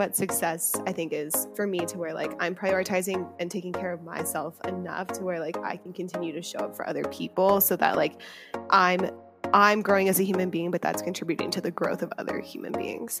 what success I think is for me to where like I'm prioritizing and taking care of myself enough to where like I can continue to show up for other people so that like I'm I'm growing as a human being, but that's contributing to the growth of other human beings.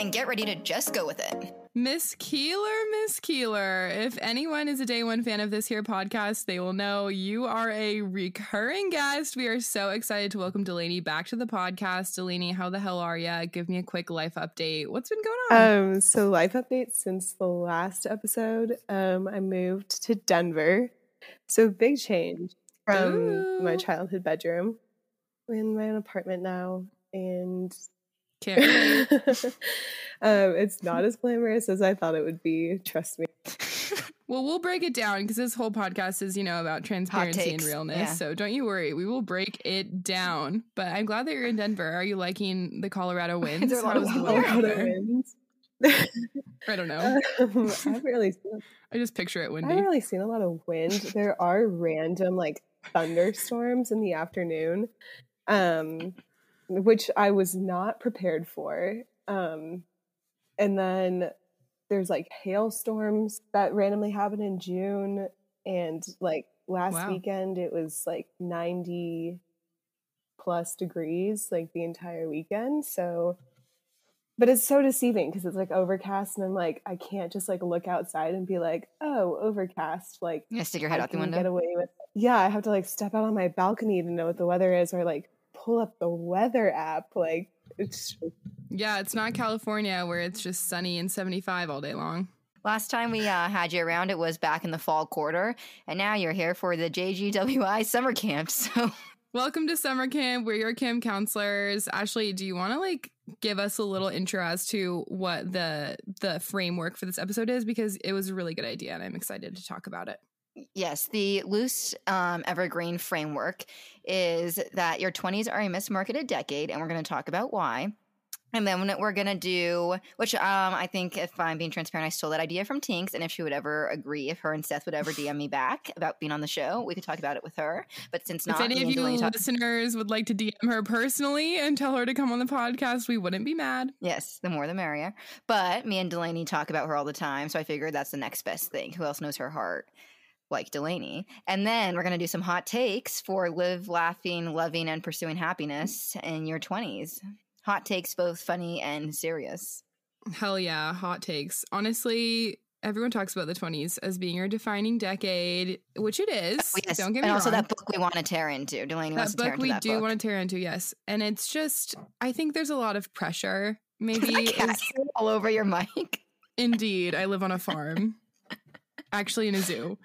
and get ready to just go with it. Miss Keeler, Miss Keeler. If anyone is a day one fan of this here podcast, they will know you are a recurring guest. We are so excited to welcome Dalaney back to the podcast. Dalaney, how the hell are ya? Give me a quick life update. What's been going on? Um, so life update since the last episode. Um, I moved to Denver. So big change from Ooh. my childhood bedroom. I'm in my own apartment now and can't um, it's not as glamorous as I thought it would be. Trust me. well, we'll break it down because this whole podcast is, you know, about transparency and realness. Yeah. So don't you worry. We will break it down. But I'm glad that you're in Denver. Are you liking the Colorado winds? How's the Colorado winds? I don't know. Um, I haven't really seen. I just picture it windy. I haven't really seen a lot of wind. There are random like thunderstorms in the afternoon. Um, which I was not prepared for. Um, and then there's like hailstorms that randomly happen in June. And like last wow. weekend, it was like 90 plus degrees like the entire weekend. So, but it's so deceiving because it's like overcast and I'm like, I can't just like look outside and be like, oh, overcast. Like, yeah, stick your head I out the window. Get away with. Yeah, I have to like step out on my balcony to know what the weather is, or like pull up the weather app. Like it's yeah, it's not California where it's just sunny and 75 all day long. Last time we uh, had you around, it was back in the fall quarter, and now you're here for the JGWI summer camp. So, welcome to summer camp. We're your camp counselors. Ashley, do you want to like give us a little intro as to what the the framework for this episode is? Because it was a really good idea, and I'm excited to talk about it. Yes, the loose um, evergreen framework is that your 20s are a mismarketed decade, and we're going to talk about why. And then we're gonna do, which um, I think if I'm being transparent, I stole that idea from Tinx, and if she would ever agree, if her and Seth would ever DM me back about being on the show, we could talk about it with her. But since not, if any of you talk- listeners would like to DM her personally and tell her to come on the podcast, we wouldn't be mad. Yes, the more the merrier. But me and Dalaney talk about her all the time, so I figured that's the next best thing. Who else knows her heart? Like Dalaney. And then we're going to do some hot takes for live laughing, loving, and pursuing happiness in your 20s. Hot takes, both funny and serious. Hell yeah, hot takes. Honestly, everyone talks about the 20s as being your defining decade, which it is. Oh, yes. Don't get me and also that book we want to tear into. Dalaney that book we do book. want to tear into, yes. And it's just, I think there's a lot of pressure. Maybe is, all over your mic. Indeed, I live on a farm, actually in a zoo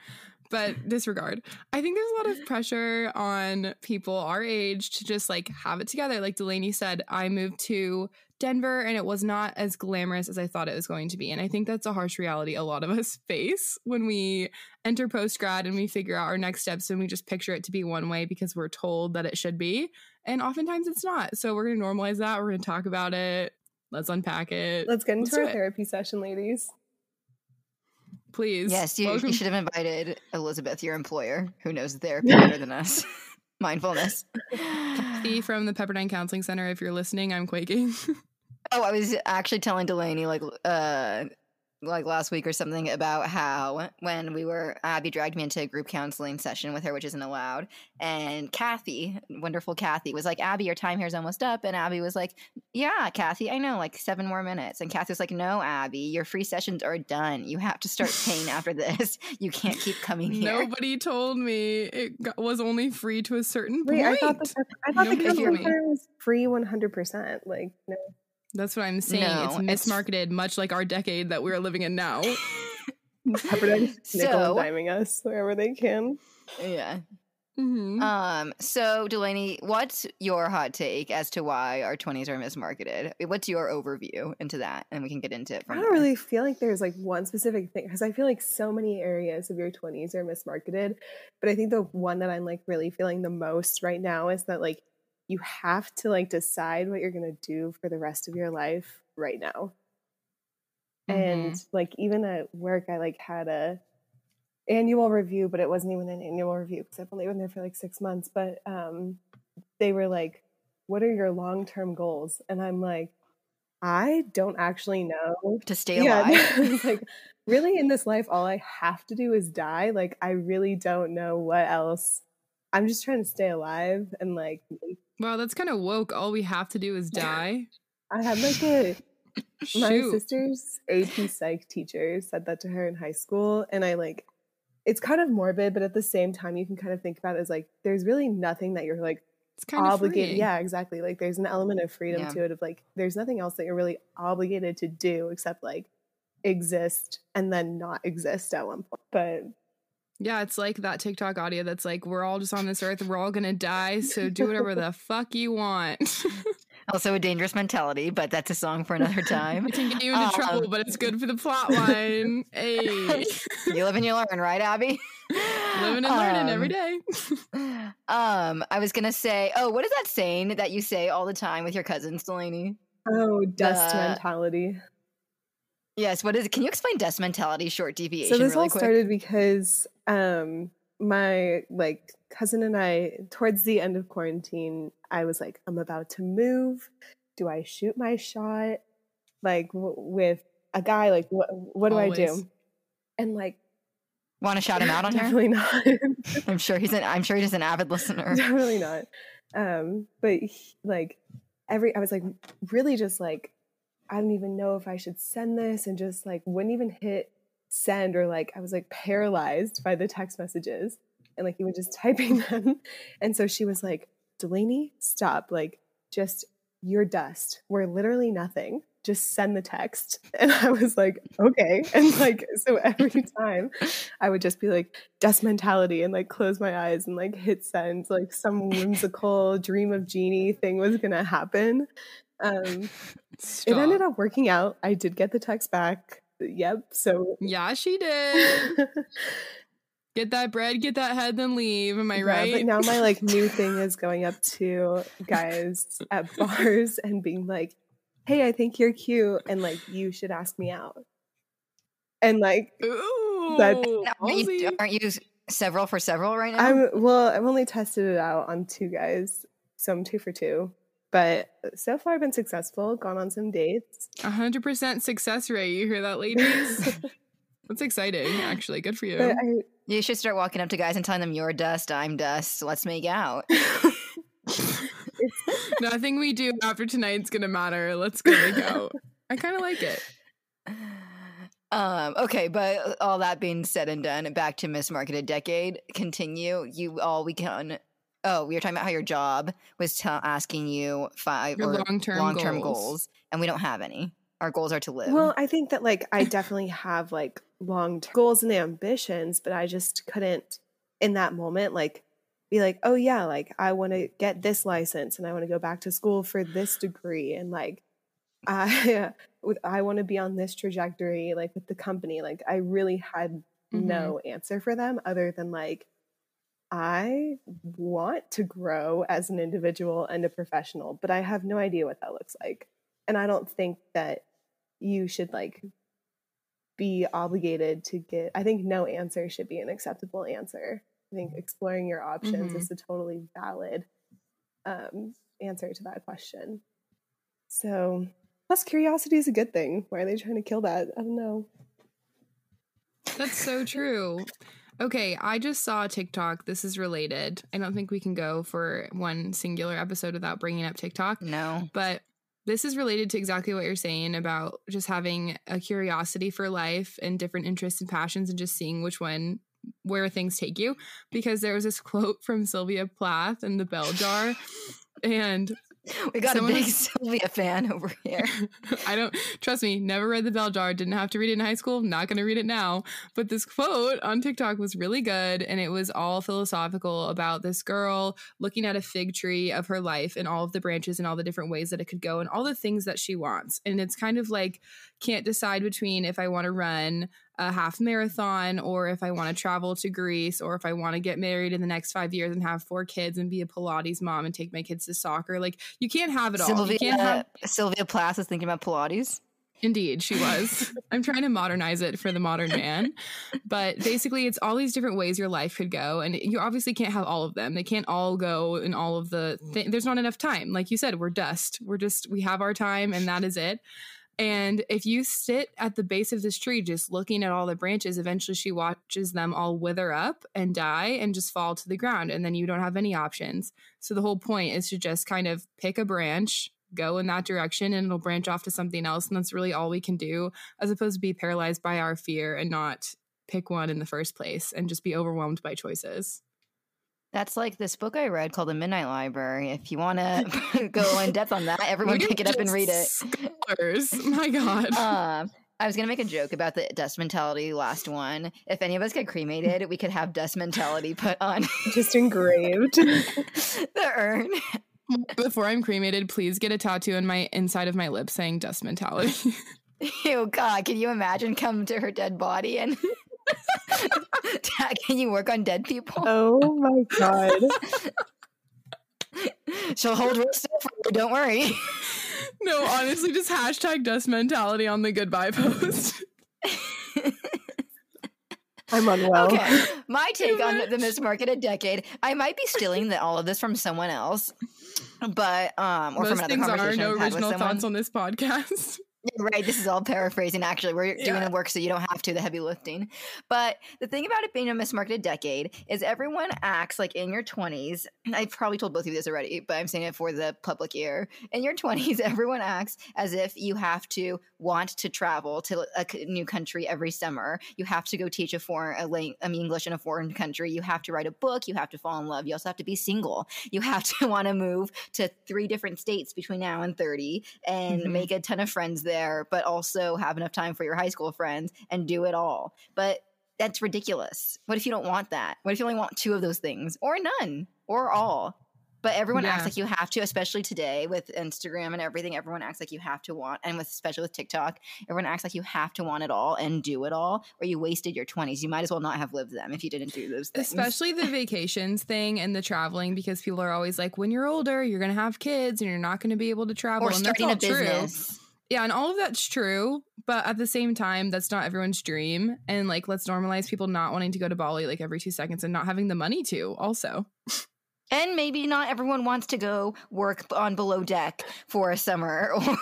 but disregard. I think there's a lot of pressure on people our age to just like have it together. Like Dalaney said, I moved to Denver and it was not as glamorous as I thought it was going to be. And I think that's a harsh reality a lot of us face when we enter post grad and we figure out our next steps and we just picture it to be one way because we're told that it should be. And oftentimes it's not. So we're going to normalize that. We're going to talk about it. Let's unpack it. Let's get into Let's our therapy session, ladies please. Yes, you, you, should have invited Elizabeth, your employer, who knows therapy better than us. Mindfulness. Kathy from the Pepperdine Counseling Center, if you're listening, I'm quaking. oh, I was actually telling Dalaney, like, uh, like last week or something about how when we were Abby dragged me into a group counseling session with her, which isn't allowed, and Kathy, wonderful Kathy, was like, "Abby, your time here is almost up," and Abby was like, "Yeah, Kathy, I know, like seven more minutes," and Kathy was like, "No, Abby, your free sessions are done. You have to start paying after this. You can't keep coming here." Nobody told me it was only free to a certain Wait, point. I thought the, I thought Nobody the counseling was free one hundred percent. Like no. That's what I'm saying. No, it's mismarketed, it's... much like our decade that we're living in now. Pepperdine's nickel so, and diming us wherever they can. Yeah. Mhm. Um, so Dalaney, what's your hot take as to why our 20s are mismarketed? What's your overview into that? And we can get into it I don't there. really feel like there's like one specific thing because I feel like so many areas of your 20s are mismarketed. But I think the one that I'm like really feeling the most right now is that like you have to like decide what you're going to do for the rest of your life right now. And like even at work, I like had a annual review, but it wasn't even an annual review because I've only been there for like six months. But um, they were like, "What are your long term goals?" And I'm like, I don't actually know. to stay alive. it's like really in this life, all I have to do is die. Like I really don't know what else. I'm just trying to stay alive and like Wow, that's kind of woke. All we have to do is die. I had like a my Shoot. sister's AP Psych teacher said that to her in high school, and I like it's kind of morbid, but at the same time, you can kind of think about it as like there's really nothing that you're like It's kind of obligated. freeing. Yeah, exactly. Like there's an element of freedom Yeah. to it of like there's nothing else that you're really obligated to do except like exist and then not exist at one point. But Yeah, it's like that TikTok audio that's like, we're all just on this earth, we're all gonna die, so do whatever the fuck you want. also a dangerous mentality, but that's a song for another time. it can get you into Um, trouble, but it's good for the plot line. Hey, you live and you learn, right, Abby? living and learning every Um, day. Um, I was gonna say, oh, what is that saying that you say all the time with your cousins, Dalaney? oh, dust The- mentality. Yes, what is it? Can you explain dust mentality short deviation So this really all quick? started because um my like cousin and I towards the end of quarantine I was like I'm about to move do I shoot my shot like w- with a guy like what what do I do and like Want to shout him out on here? definitely not I'm sure he's an I'm sure he's an avid listener. definitely not um but he- like every I was like really just like I don't even know if I should send this and just like wouldn't even hit send or like I was like paralyzed by the text messages and like were just typing them. And so she was like, Dalaney, stop. Like, just you're dust. We're literally nothing. Just send the text. And I was like, okay. And like, so every time I would just be like, dust mentality and like close my eyes and like hit send. Like some whimsical dream of genie thing was going to happen. Um, it ended up working out. I did get the text back. Yep. So Yeah, she did. Get that bread, get that head, then leave. Am I Yeah, right? But now my like new thing is going up to guys at bars and being like, "Hey, I think you're cute, and like you should ask me out." And like Ooh, That- Aren't you, aren't you several for several right now? I'm well, I've only tested it out on two guys, so I'm two for two. But so far, I've been successful. Gone on some dates. A hundred percent success rate. You hear that, ladies? That's exciting. Actually, good for you. I, you should start walking up to guys and telling them you're dust, I'm dust. Let's make out. Nothing we do after tonight's gonna matter. Let's go make out. I kind of like it. Um, okay, but all that being said and done, back to mismarketed decade. Continue. You all we can. Oh, we were talking about how your job was t- asking you five Your or long-term long-term goals. goals, and we don't have any. Our goals are to live. well, I think that like I definitely have like long term goals and ambitions, but I just couldn't in that moment like be like, oh yeah, like I want to get this license and I want to go back to school for this degree and like I with I want to be on this trajectory like with the company. Like I really had Mm-hmm. no answer for them other than like I want to grow as an individual and a professional, but I have no idea what that looks like. And I don't think that you should like be obligated to get I think no answer should be an acceptable answer. I think exploring your options Mhm. is a totally valid um, answer to that question. So, plus curiosity is a good thing. Why are they trying to kill that? I don't know. That's so true. Okay, I just saw a TikTok. This is related. I don't think we can go for one singular episode without bringing up TikTok, no. but this is related to exactly what you're saying about just having a curiosity for life and different interests and passions and just seeing which one where things take you because there was this quote from Sylvia Plath in the bell jar and We got Someone a big was- Sylvia fan over here. I don't trust me, never read the bell jar, didn't have to read it in high school, not gonna read it now. But this quote on TikTok was really good and it was all philosophical about this girl looking at a fig tree of her life and all of the branches and all the different ways that it could go and all the things that she wants. And it's kind of like can't decide between if I want to run a half marathon or if I want to travel to Greece or if I want to get married in the next five years and have four kids and be a Pilates mom and take my kids to soccer. Like you can't have it all. Sylvia, you can't have Sylvia Plath is thinking about Pilates. Indeed, she was. I'm trying to modernize it for the modern man. But basically, it's all these different ways your life could go. And you obviously can't have all of them. They can't all go in all of the. Th- There's not enough time. Like you said, we're dust. We're just, we have our time and that is it. And if you sit at the base of this tree just looking at all the branches, eventually she watches them all wither up and die and just fall to the ground. And then you don't have any options. So the whole point is to just kind of pick a branch, go in that direction, and it'll branch off to something else. And that's really all we can do, as opposed to be paralyzed by our fear and not pick one in the first place and just be overwhelmed by choices. That's like this book I read called The Midnight Library. If you want to go in depth on that, everyone pick it up and read it. Scholars. My God. Um, I was gonna make a joke about the dust mentality last one. If any of us get cremated, we could have dust mentality put on Just engraved. the urn. Before I'm cremated, please get a tattoo on my inside of my lip saying dust mentality. Ew, God, can you imagine coming to her dead body and can you work on dead people? oh my god. She'll hold real still for you. Don't worry. no, honestly, just hashtag dust mentality on the goodbye post. I'm unwell. Okay, my take on the mismarketed decade. I might be stealing the, all of this from someone else, but um, or from Most another things are conversation no I've had with original someone. thoughts on this podcast. Yeah, Right, this is all paraphrasing. Actually, we're doing the work so you don't have to the heavy lifting. But the thing about it being a mismarketed decade is everyone acts like in your twenties. I've probably told both of you this already, but I'm saying it for the public ear. In your twenties, everyone acts as if you have to want to travel to a new country every summer. You have to go teach a foreign, a lang- I mean, English in a foreign country. You have to write a book. You have to fall in love. You also have to be single. You have to want to move to three different states between now and thirty and Mhm. make a ton of friends there, but also have enough time for your high school friends and do it all. But that's ridiculous. What if you don't want that? What if you only want two of those things or none or all? But everyone acts like you have to, especially today with Instagram and everything. Everyone acts like you have to want, and with especially with TikTok, everyone acts like you have to want it all and do it all, or you wasted your twenties. You might as well not have lived them if you didn't do those things. Especially the vacations thing and the traveling, because people are always like, when you're older, you're going to have kids and you're not going to be able to travel. or and that's starting a business. true. Yeah, and all of that's true, but at the same time, that's not everyone's dream. And like, let's normalize people not wanting to go to Bali like every two seconds and not having the money to. Also, And maybe not everyone wants to go work on below deck for a summer, or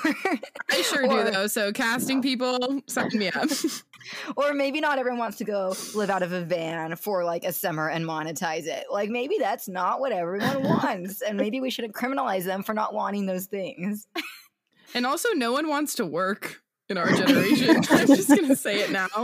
I sure Or- do though. So casting people, sign me up. or maybe not everyone wants to go live out of a van for like a summer and monetize it. Like maybe that's not what everyone wants, and maybe we shouldn't criminalize them for not wanting those things. And also, no one wants to work in our generation. I'm just gonna say it now. No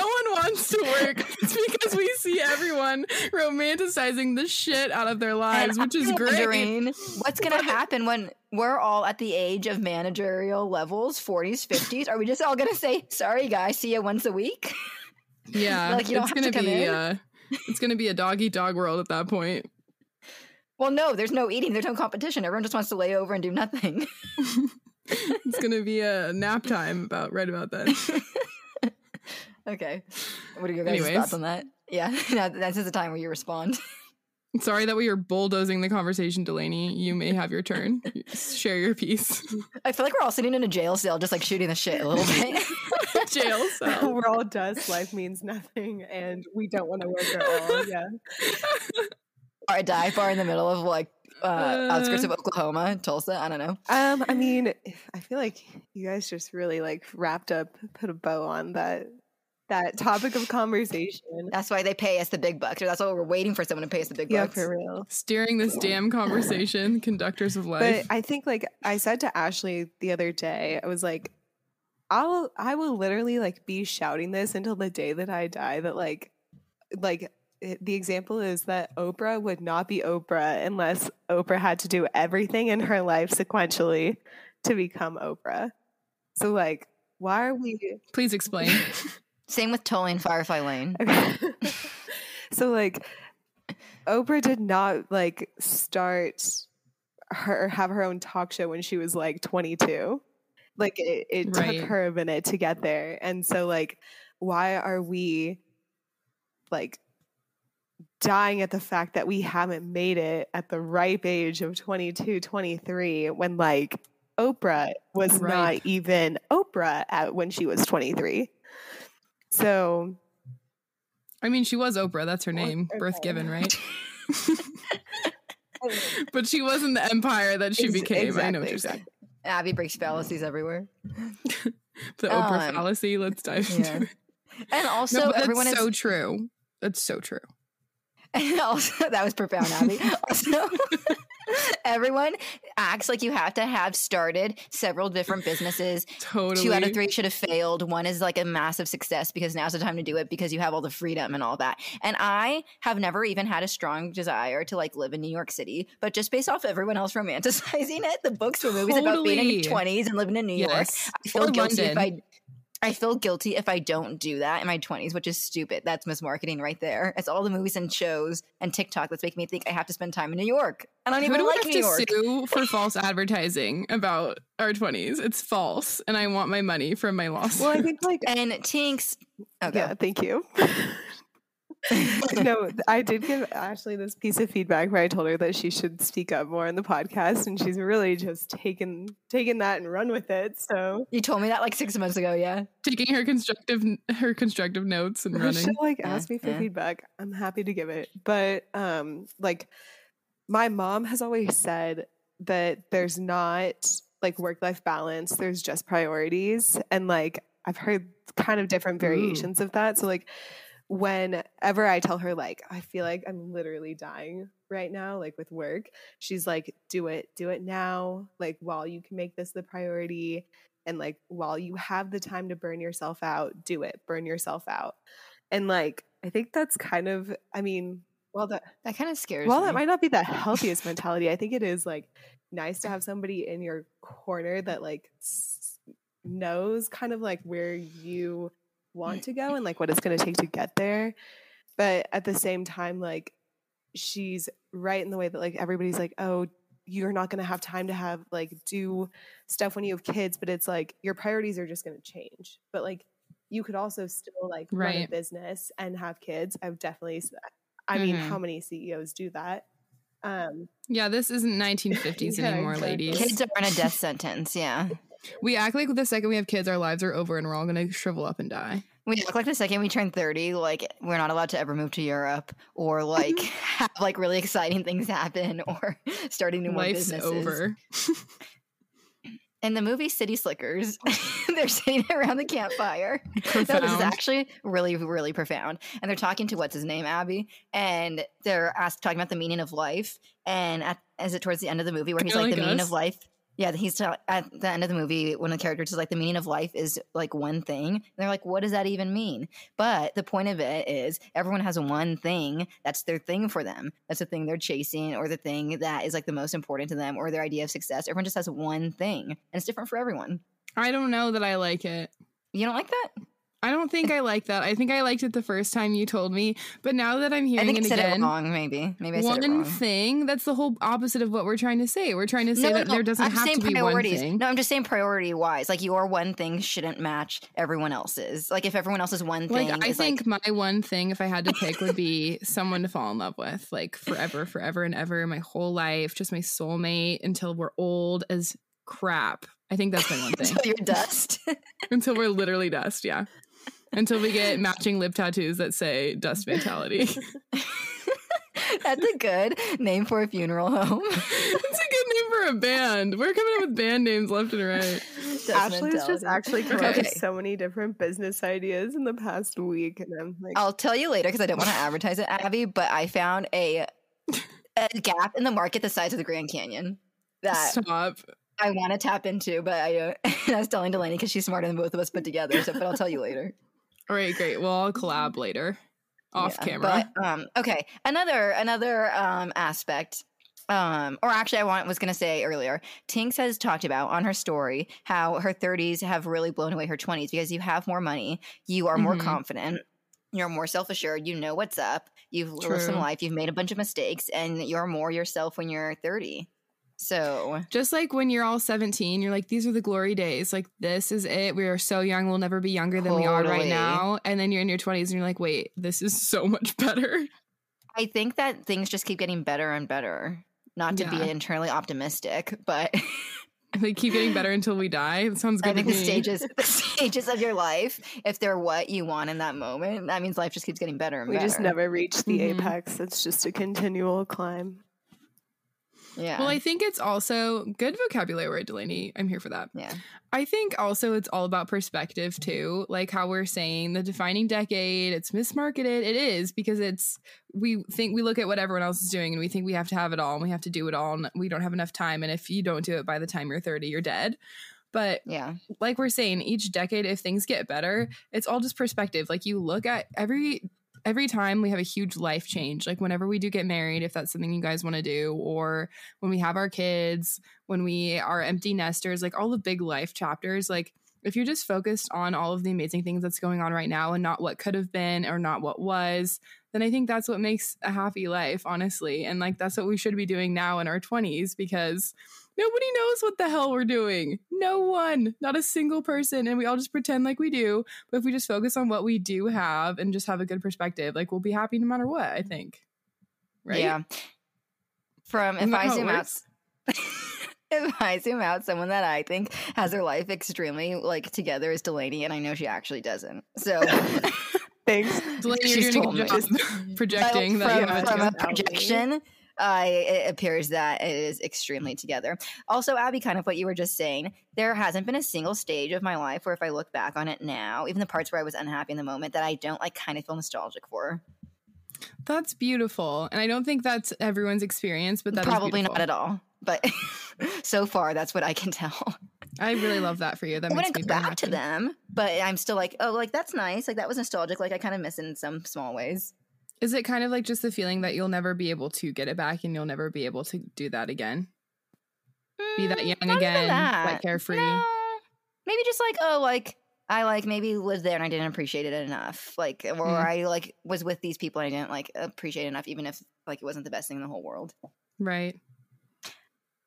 one wants to work. It's because we see everyone romanticizing the shit out of their lives, And which is I'm great. what's going to happen when we're all at the age of managerial levels, 40s, 50s. Are we just all going to say, "Sorry, guys, see you once a week"? Yeah, Like, you don't it's have to be in? uh, it's gonna be a dog eat dog world at that point. Well, no, there's no eating. There's no competition. Everyone just wants to lay over and do nothing. It's gonna be a nap time about right about then. okay. What are your guys' Anyways. thoughts on that? Yeah, no, that's just the time where you respond. Sorry that we are bulldozing the conversation, Dalaney. You may have your turn. Share your piece. I feel like we're all sitting in a jail cell, just like shooting the shit a little bit. Jail cell. We're all dust. Life means nothing, and we don't want to work at all. Yeah. or a dive bar in the middle of like uh, outskirts of Oklahoma, Tulsa. I don't know. Um. I mean, I feel like you guys just really like wrapped up, put a bow on that that topic of conversation. That's why they pay us the big bucks, or that's why we're waiting for someone to pay us the big Yeah, bucks. for real. Steering this damn conversation, conductors of life. But. I think like I said to Ashley the other day, I was like, I'll I will literally like be shouting this until the day that I die that like like it, the example is that Oprah would not be Oprah unless Oprah had to do everything in her life sequentially to become Oprah. So, like, why are we? Please explain. Same with Tully and Firefly Lane. so, like, Oprah did not like start her have her own talk show when she was like 22. Like, it, it Right. took her a minute to get there, and so like, why are we like dying at the fact that we haven't made it at the ripe age of 22 23 when like oprah was Right. not even oprah at when she was 23 so I mean, she was Oprah. That's her Well, name. Birth given, right? but she wasn't the empire that she Ex- became. I know what you're saying. Abby breaks fallacies everywhere. The Oprah Um, fallacy. Let's dive yeah. into it. And also, no, but that's everyone is so true. That's so true. And also, that was profound, Abby. also, everyone acts like you have to have started several different businesses. Totally. Two out of three should have failed. One is like a massive success because now's the time to do it because you have all the freedom and all that. And I have never even had a strong desire to like live in New York City, but just based off everyone else romanticizing it, the books or movies about being in your twenties and living in New York, I feel Or guilty if I. London. I feel guilty if I don't do that in my 20s, which is stupid. That's mismarketing right there. It's all the movies and shows and TikTok that's making me think I have to spend time in New York. And I don't Who even do we like have New to sue for false advertising about our 20s? It's false, and I want my money from my lawsuit. well i think like And Tinx. Oh, okay. yeah thank you no i did give ashley this piece of feedback where i told her that she should speak up more in the podcast and she's really just taken taken that and run with it so You told me that like six months ago, yeah. Taking her constructive her constructive notes and running. she'll like Yeah, ask me for yeah. feedback i'm happy to give it but um like my mom has always said that there's not like work life balance there's just priorities and like i've heard kind of different variations of that so like whenever i tell her like i feel like i'm literally dying right now like with work she's like do it do it now like while you can make this the priority and like while you have the time to burn yourself out do it burn yourself out and like i think that's kind of i mean well that That kind of scares me. while me. that might not be the healthiest mentality i think it is like nice to have somebody in your corner that like knows kind of like where you want to go and like what it's going to take to get there but at the same time like she's right in the way that like everybody's like oh you're not going to have time to have like do stuff when you have kids but it's like your priorities are just going to change but like you could also still like run a business and have kids i've definitely I mean Mhm. how many ceos do that um yeah, this isn't 1950s Yeah, anymore, exactly. ladies. Kids are on a death sentence, yeah. We act like the second we have kids, our lives are over and we're all gonna shrivel up and die. We act like the second we turn 30, like we're not allowed to ever move to Europe or like have like really exciting things happen or starting new Life's businesses. over. In the movie City Slickers, they're sitting around the campfire. No, this is actually really, really profound. And they're talking to what's his name, Abby, and they're asked talking about the meaning of life. And at, is it towards the end of the movie where he's Kinda like, the like meaning of life? Yeah, he's ta- at the end of the movie. One of the characters is like, the meaning of life is like one thing. And they're like, what does that even mean? But the point of it is, everyone has one thing that's their thing for them. That's the thing they're chasing, or the thing that is like the most important to them, or their idea of success. Everyone just has one thing, and it's different for everyone. I don't know that I like it. You don't like that? I don't think I like that. I think I liked it the first time you told me, but now that I'm I hearing think it again, it wrong. Maybe, maybe I said it one wrong. thing that's the whole opposite of what we're trying to say. We're trying to say that there doesn't I'm have to be one thing. No, I'm just saying priority wise. Like your one thing shouldn't match everyone else's. Like if everyone else's one thing Like I think like my one thing, if I had to pick, would be someone to fall in love with, like forever, forever and ever, my whole life, just my soulmate until we're old as crap. I think that's my one thing. until you're dust. until we're literally dust, yeah. Until we get matching lip tattoos that say dust mentality. That's a good name for a funeral home. it's a good name for a band. We're coming up with band names left and right. Dust Ashley's just actually come up with Okay. so many different business ideas in the past week, and I'm like, I'll tell you later because I don't want to advertise it, Abby. But I found a a gap in the market the size of the Grand Canyon that Stop. I want to tap into. But I, uh, I was telling Dalaney because she's smarter than both of us put together. So, but I'll tell you later. All right, great. Well, I'll collab later. off Yeah, camera. But um, okay, another another um aspect. Um, or actually, I want was gonna say earlier. Tinx has talked about on her story how her 30s have really blown away her 20s because you have more money, you are more Mhm. confident, you're more self assured, you know what's up, you've lived some life, you've made a bunch of mistakes, and you're more yourself when you're 30. So Just like when you're all 17, you're like, these are the glory days. Like, this is it. We are so young. We'll never be younger than we are right now. And then you're in your 20s and you're like, wait, this is so much better. I think that things just keep getting better and better. Not to Yeah. be internally optimistic, but They keep getting better until we die. That sounds good I think to the me. stages, the stages of your life, if they're what you want in that moment, that means life just keeps getting better and We better. We just never reach the Mhm. apex. It's just a continual climb. Yeah. Well, I think it's also good vocabulary word, Dalaney. I'm here for that. yeah. I think also it's all about perspective too. Like how we're saying the defining decade, it's mismarketed. It is because it's we think we look at what everyone else is doing and we think we have to have it all and we have to do it all and we don't have enough time. And if you don't do it by the time you're 30, you're dead. But Yeah. like we're saying, each decade, if things get better, it's all just perspective. Like you look at every every time we have a huge life change, like whenever we do get married, if that's something you guys want to do, or when we have our kids, when we are empty nesters, like all the big life chapters, like if you're just focused on all of the amazing things that's going on right now and not what could have been or not what was, then I think that's what makes a happy life, honestly. And like that's what we should be doing now in our 20s because nobody knows what the hell we're doing. No one, not a single person. And we all just pretend like we do. But if we just focus on what we do have and just have a good perspective, like we'll be happy no matter what, I think. Right? Yeah. From if I zoom out, if I zoom out, someone that I think has their life extremely like together is Dalaney, and I know she actually doesn't. So Thanks. Dalaney, She's you're doing a told good me. job projecting that from, you have it from a projection, I it appears that it is extremely hmm. together. Also, Abby, kind of what you were just saying, there hasn't been a single stage of my life where if I look back on it now, even the parts where I was unhappy in the moment, that I don't like kind of feel nostalgic for. That's beautiful. And I don't think that's everyone's experience, but that is Probably not at all. But so far, that's what I can tell. I really love that for you. That I wouldn't go back to them, but I'm still like, oh, like that's nice. Like that was nostalgic. Like I kind of miss it in some small ways. Is it kind of like just the feeling that you'll never be able to get it back and you'll never be able to do that again? Be that Mm, young again, that. like carefree. No. Maybe just like, oh, like I like maybe lived there and I didn't appreciate it enough. Like, or Mm. I like was with these people and I didn't like appreciate it enough, even if like it wasn't the best thing in the whole world. Right.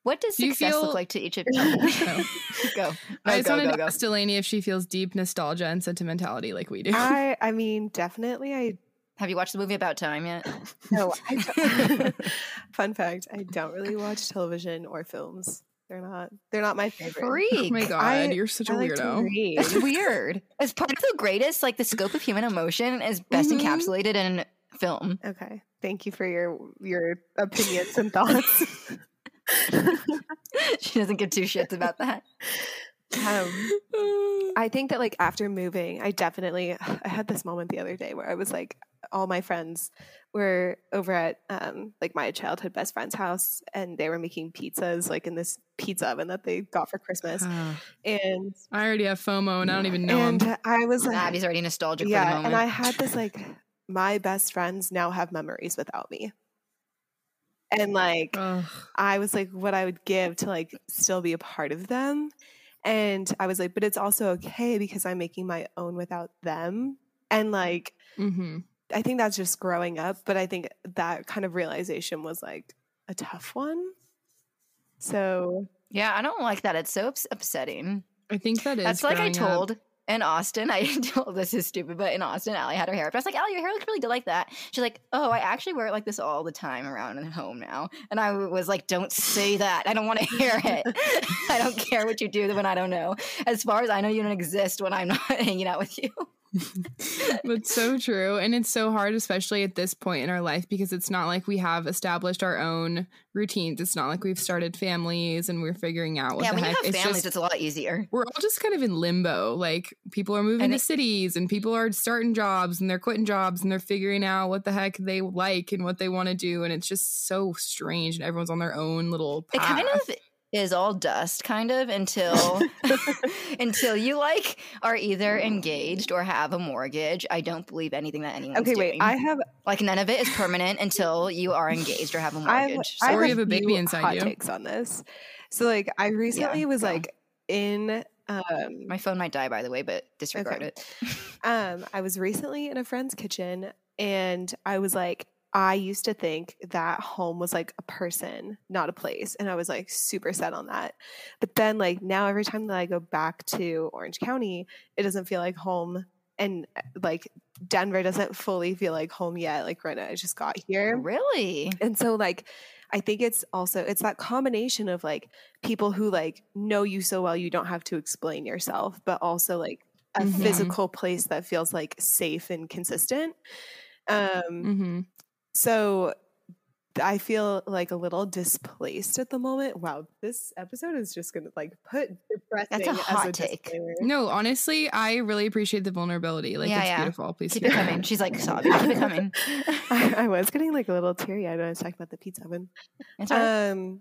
What does Do success feel- look like to each of you? No. go. No, I just go, wanted go, to go. ask Dalaney if she feels deep nostalgia and sentimentality like we do. I I mean, definitely I Have you watched the movie About Time yet? no. I don't- Fun fact: I don't really watch television or films. They're not. They're not my favorite. oh my god, I- you're such a I like weirdo. read. It's weird. It's part of the greatest, like the scope of human emotion is best Mhm. encapsulated in film. Okay. Thank you for your your opinions and thoughts. she doesn't give two shits about that. Um, I think that like after moving, I definitely I had this moment the other day where I was like all my friends were over at um like my childhood best friend's house and they were making pizzas like in this pizza oven that they got for Christmas. Ah, And I already have FOMO and I don't even know and him. I was like Abby's already nostalgic for the yeah, moment. and I had this like my best friends now have memories without me. And like Ugh. I was like what I would give to like still be a part of them. And I was like, but it's also okay because I'm making my own without them. And like Mhm. I think that's just growing up, but I think that kind of realization was like a tough one. So yeah, I don't like that. It's so ups- upsetting. I think that is. That's like I told. up. In Austin. I told this is stupid, but in Austin, Allie had her hair. But I was like, Allie, your hair looks really good like that. She's like, Oh, I actually wear it like this all the time around at home now. And I was like, Don't say that. I don't want to hear it. I don't care what you do when I don't know. As far as I know, you don't exist when I'm not hanging out with you. That's so true. And it's so hard, especially at this point in our life, because it's not like we have established our own routines. It's not like we've started families and we're figuring out what yeah, the when heck. you have it's families, just it's a lot easier. we're all just kind of in limbo. Like people are moving And to it- cities and people are starting jobs and they're quitting jobs and they're figuring out what the heck they like and what they want to do. And it's just so strange. And everyone's on their own little It kind of is all dust kind of until until you like are either engaged or have a mortgage. I don't believe anything that anyone's Okay, wait. doing. I have like none of it is permanent until you are engaged or have a I have, mortgage. I So Or you have a baby inside hot you. takes on this. So like I recently was go. like in um my phone might die by the way, but disregard Okay. it. um I was recently in a friend's kitchen and I was like I used to think that home was like a person, not a place. And I was like super set on that. But then, like, now every time that I go back to Orange County, it doesn't feel like home. And like, Denver doesn't fully feel like home yet. Like, right now, I just got here. Really? And so like I think it's also it's that combination of like people who like know you so well you don't have to explain yourself, but also like a Mhm. physical place that feels like safe and consistent. Um hmm so I feel like a little displaced at the moment. Wow, this episode is just gonna like put depressing as hot a take. disclaimer. No, honestly, I really appreciate the vulnerability. Like Yeah, it's yeah. beautiful. Please Keep keep it coming. She's like sobbing. Keep it coming. I, I was getting like a little teary eyed when I was talking about the pizza oven. It's. Um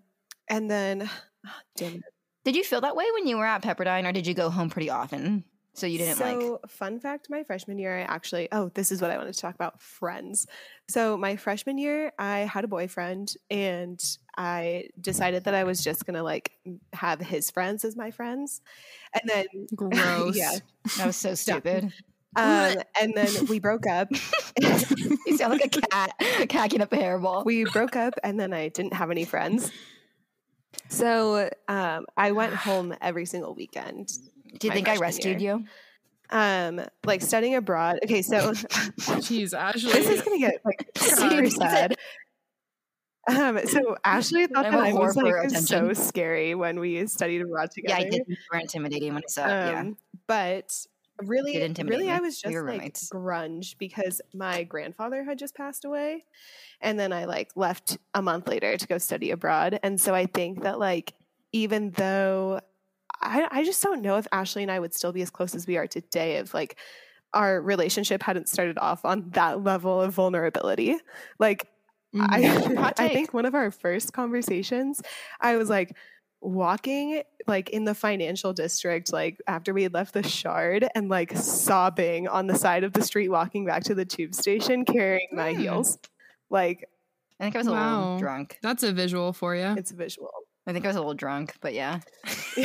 and then damn it. did you feel that way when you were at Pepperdine, or did you go home pretty often? So you didn't like. so, fun fact my freshman year, I actually, oh, this is what I wanted to talk about friends. So, my freshman year, I had a boyfriend and I decided that I was just going to like have his friends as my friends. And then, Gross. yeah. That was so stupid. Um, and then we broke up. you sound like a cat cacking up a hairball. we broke up and then I didn't have any friends. So, um, I went home every single weekend. Do you think I rescued year. you? Um, like studying abroad. Okay, so Jeez, Ashley. this is gonna get like super sad. Um, so Ashley thought I'm that a I whore was for like so attention. scary when we studied abroad together Yeah. I did. You were intimidating when I saw it. yeah. Um, but really, really, me. I was just were like roommates. grunge because my grandfather had just passed away, and then I like left a month later to go study abroad. And so I think that like even though I, I just don't know if Ashley and I would still be as close as we are today if like our relationship hadn't started off on that level of vulnerability. Like. I, I think one of our first conversations, I was like walking like in the financial district, like after we had left the shard and like sobbing on the side of the street, walking back to the tube station carrying my Mm. heels. Like I think I was a little drunk. That's a visual for you. it's a visual. I think I was a little drunk, but yeah.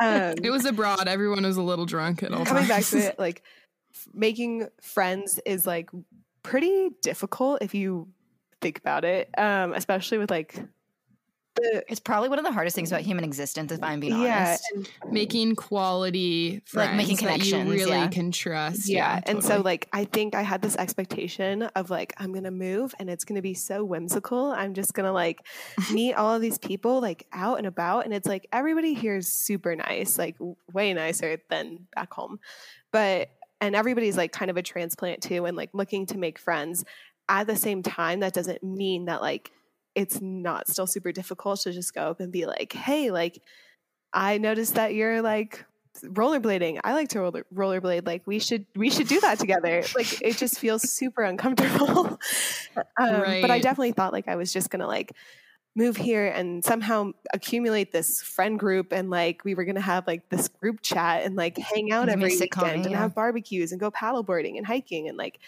um, It was abroad. Everyone was a little drunk at all coming back to it, like f- making friends is like pretty difficult if you think about it, um, especially with like the It's probably one of the hardest things about human existence, if I'm being yeah, honest. and making quality friends Like making that you connections, really yeah. can trust. yeah, Yeah, and so like I think I had this expectation of like I'm gonna move and it's gonna be so whimsical. I'm just gonna like meet all of these people like out and about, and it's like everybody here is super nice, like way nicer than back home, but and everybody's like kind of a transplant too, and like looking to make friends. At the same time, that doesn't mean that like it's not still super difficult to just go up and be like, hey, like I noticed that you're like rollerblading. I like to roller rollerblade. Like we should we should do that together. Like it just feels super uncomfortable. um, But I definitely thought like I was just gonna like move here and somehow accumulate this friend group and like we were gonna have like this group chat and like hang out It's gonna be every weekend and have barbecues and go paddleboarding and hiking and like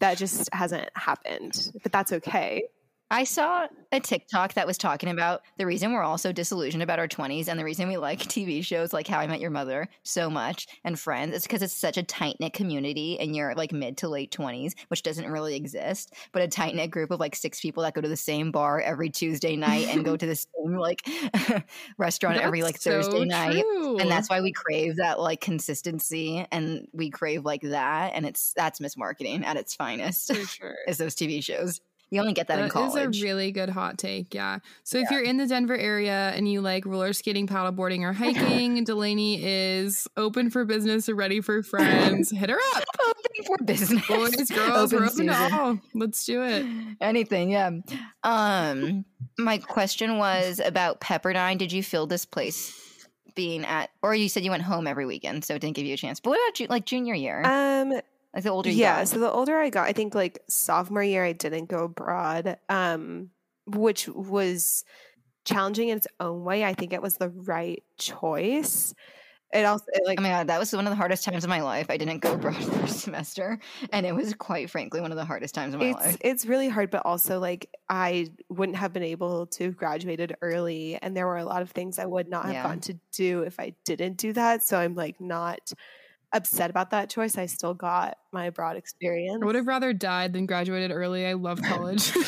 that just hasn't happened. But that's okay. I saw a TikTok that was talking about the reason we're all so disillusioned about our 20s and the reason we like TV shows like How I Met Your Mother so much and Friends is because it's such a tight knit community in your like mid to late 20s, which doesn't really exist, but a tight knit group of like six people that go to the same bar every Tuesday night and go to the same like restaurant every like so Thursday night. And that's why we crave that like consistency and we crave like that. And it's that's mismarketing at its finest for sure. is those TV shows. You only get that, in That college. is a really good hot take. Yeah. So if you're in the Denver area and you like roller skating, paddleboarding, or hiking, Dalaney is open for business or ready for friends. Hit her up. open for business. Boys, girls, we're Open open to all. Let's do it. Anything, yeah. Um, my question was about Pepperdine. Did you feel this place being at, or you said you went home every weekend, so it didn't give you a chance. But what about ju- like junior year, Um like the older you yeah got? so the older i got i think like sophomore year i didn't go abroad um which was challenging in its own way. I think it was the right choice. It also it like Oh my god, that was one of the hardest times of my life. I didn't go abroad for a semester, and it was quite frankly one of the hardest times of my it's life. it's really hard, but also like I wouldn't have been able to have graduated early, and there were a lot of things I would not have Yeah. gotten to do if I didn't do that. So I'm like not upset about that choice. I still got my abroad experience. I would have rather died than graduated early. I love college.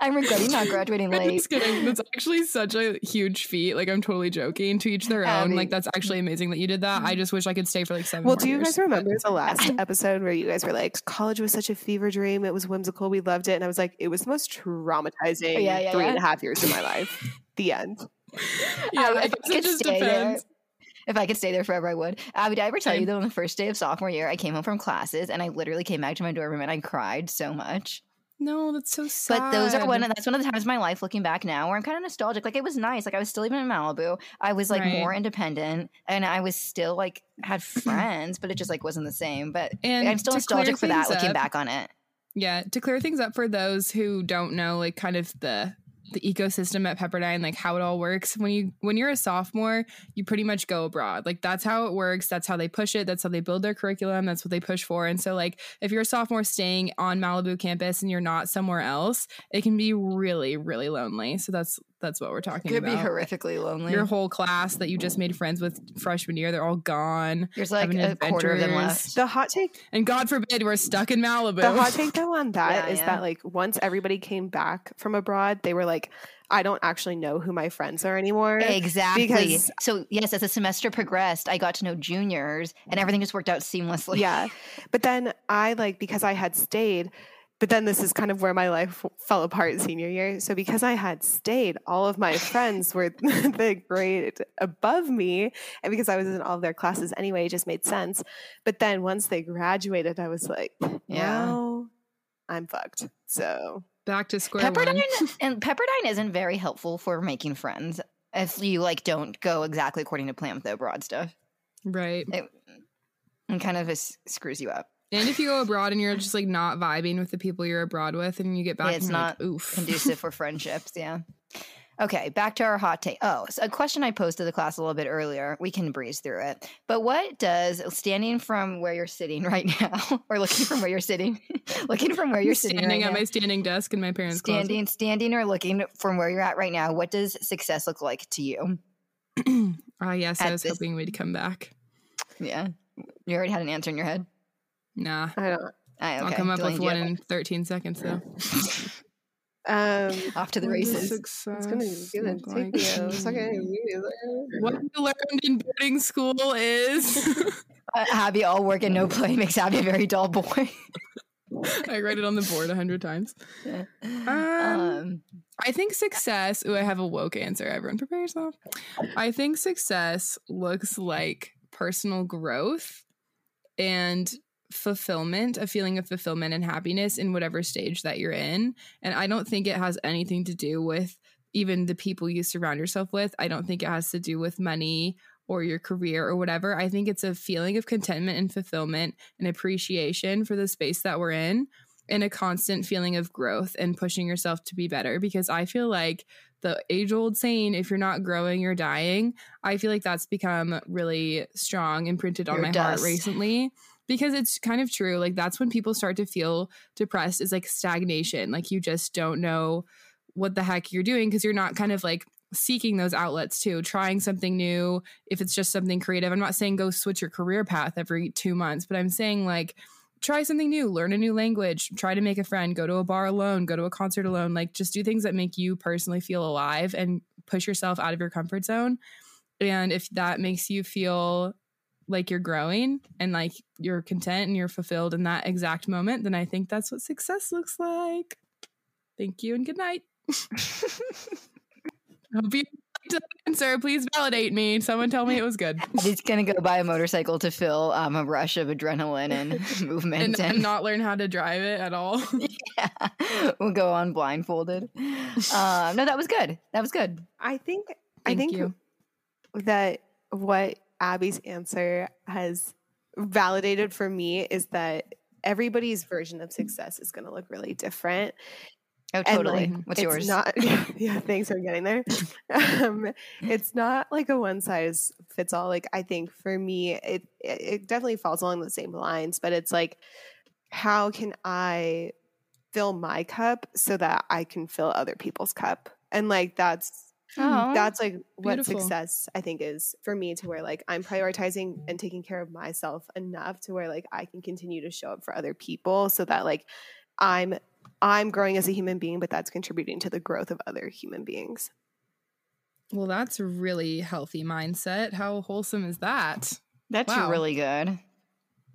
I'm regretting not graduating I'm late. just kidding. That's actually such a huge feat. Like I'm totally joking. To each their own. Like that's actually amazing that you did that. I just wish I could stay for like seven. Well, do you guys remember the last episode where you guys were like, college was such a fever dream. It was whimsical. We loved it. And I was like, it was the most traumatizing Yeah, yeah, three and a half years of my life. the end. Yeah, Um, I if guess I it just there- depends. If I could stay there forever, I would. Abby, did I ever tell you Same. that on the first day of sophomore year, I came home from classes and I literally came back to my dorm room and I cried so much. No, that's so sad. But those are one. That's one of the times in my life, looking back now, where I'm kind of nostalgic. Like it was nice. Like I was still even in Malibu. I was like Right. more independent, and I was still like had friends, but it just like wasn't the same. But And I'm still nostalgic for that, things looking up- back on it. Yeah, to clear things up for those who don't know, like kind of the the ecosystem at Pepperdine, like how it all works. When you when you're a sophomore, you pretty much go abroad. Like that's how it works. That's how they push it. That's how they build their curriculum. That's what they push for. And so, like if you're a sophomore staying on Malibu campus and you're not somewhere else, it can be really really lonely. So that's that's what we're talking about. It Could be horrifically lonely. Your whole class that you just made friends with freshman year, they're all gone. There's like having a quarter of them left. The hot take And God forbid we're stuck in Malibu. the hot take though on that Yeah, is yeah. that like once everybody came back from abroad, they were like, I don't actually know who my friends are anymore. Exactly. Because- so yes, as the semester progressed, I got to know juniors, and everything just worked out seamlessly. yeah. But then I like because I had stayed, but then this is kind of where my life fell apart senior year. So because I had stayed, all of my friends were the grade above me. And because I was in all of their classes anyway, it just made sense. But then once they graduated, I was like, Yeah. now I'm fucked. So Back to square one. Pepperdine and Pepperdine isn't very helpful for making friends if you like don't go exactly according to plan with the abroad stuff. Right. It, it kind of is, screws you up. And if you go abroad and you're just like not vibing with the people you're abroad with and you get back Yeah, it's and not like, oof. Conducive for friendships, yeah. Okay, back to our hot take. Oh, so a question I posed to the class a little bit earlier. We can breeze through it. But what does standing from where you're sitting right now, or looking from where you're sitting, looking from where you're sitting standing right at now, my standing desk in my parents' closet. standing, standing, or looking from where you're at right now, what does success look like to you? Ah, yes, I was this- hoping we'd come back. Yeah, you already had an answer in your head. Nah. I don't Ah, I'll okay. come up Dalaney, with one have in 13 seconds though. um Off to the What races. success it's gonna, gonna look take like me to a second. me? What you learned in boarding school is Uh, Abby, all work and no play makes Abby a very dull boy. I write it on the board a hundred times. Um, um, I think success. Ooh, I have a woke answer. Everyone, prepare yourself. I think success looks like personal growth and fulfillment, a feeling of fulfillment and happiness in whatever stage that you're in. And I don't think it has anything to do with even the people you surround yourself with. I don't think it has to do with money or your career or whatever. I think it's a feeling of contentment and fulfillment and appreciation for the space that we're in and a constant feeling of growth and pushing yourself to be better because I feel like the age old saying, if you're not growing, you're dying. I feel like that's become really strong imprinted on my dust. heart recently because it's kind of true. Like, that's when people start to feel depressed, is like stagnation. Like, you just don't know what the heck you're doing because you're not kind of like seeking those outlets too, trying something new. If it's just something creative, I'm not saying go switch your career path every two months, but I'm saying like, try something new, learn a new language, try to make a friend, go to a bar alone, go to a concert alone, like just do things that make you personally feel alive and push yourself out of your comfort zone. And if that makes you feel like you're growing and like you're content and you're fulfilled in that exact moment, then I think that's what success looks like. Thank you and good night. Hope you liked answer. Please validate me. Someone tell me it was good. He's gonna go buy a motorcycle to fill um, a rush of adrenaline and movement, And, and, and not learn how to drive it at all. yeah, we'll go on blindfolded. Um, no, that was good. That was good. I think I Thank think you. that what Abby's answer has validated for me is that everybody's version of success is going to look really different. Oh, And, totally. like, What's it's yours? Not, yeah, thanks for getting there. Um, it's not like a one size fits all. Like I think for me, it it it definitely falls along the same lines, but it's like, how can I fill my cup so that I can fill other people's cup? And like that's Oh, that's like what beautiful. success I think is for me to where like I'm prioritizing and taking care of myself enough to where like I can continue to show up for other people so that like I'm I'm growing as a human being, but that's contributing to the growth of other human beings. Well, that's a really healthy mindset. How wholesome is that? that's wow. really good.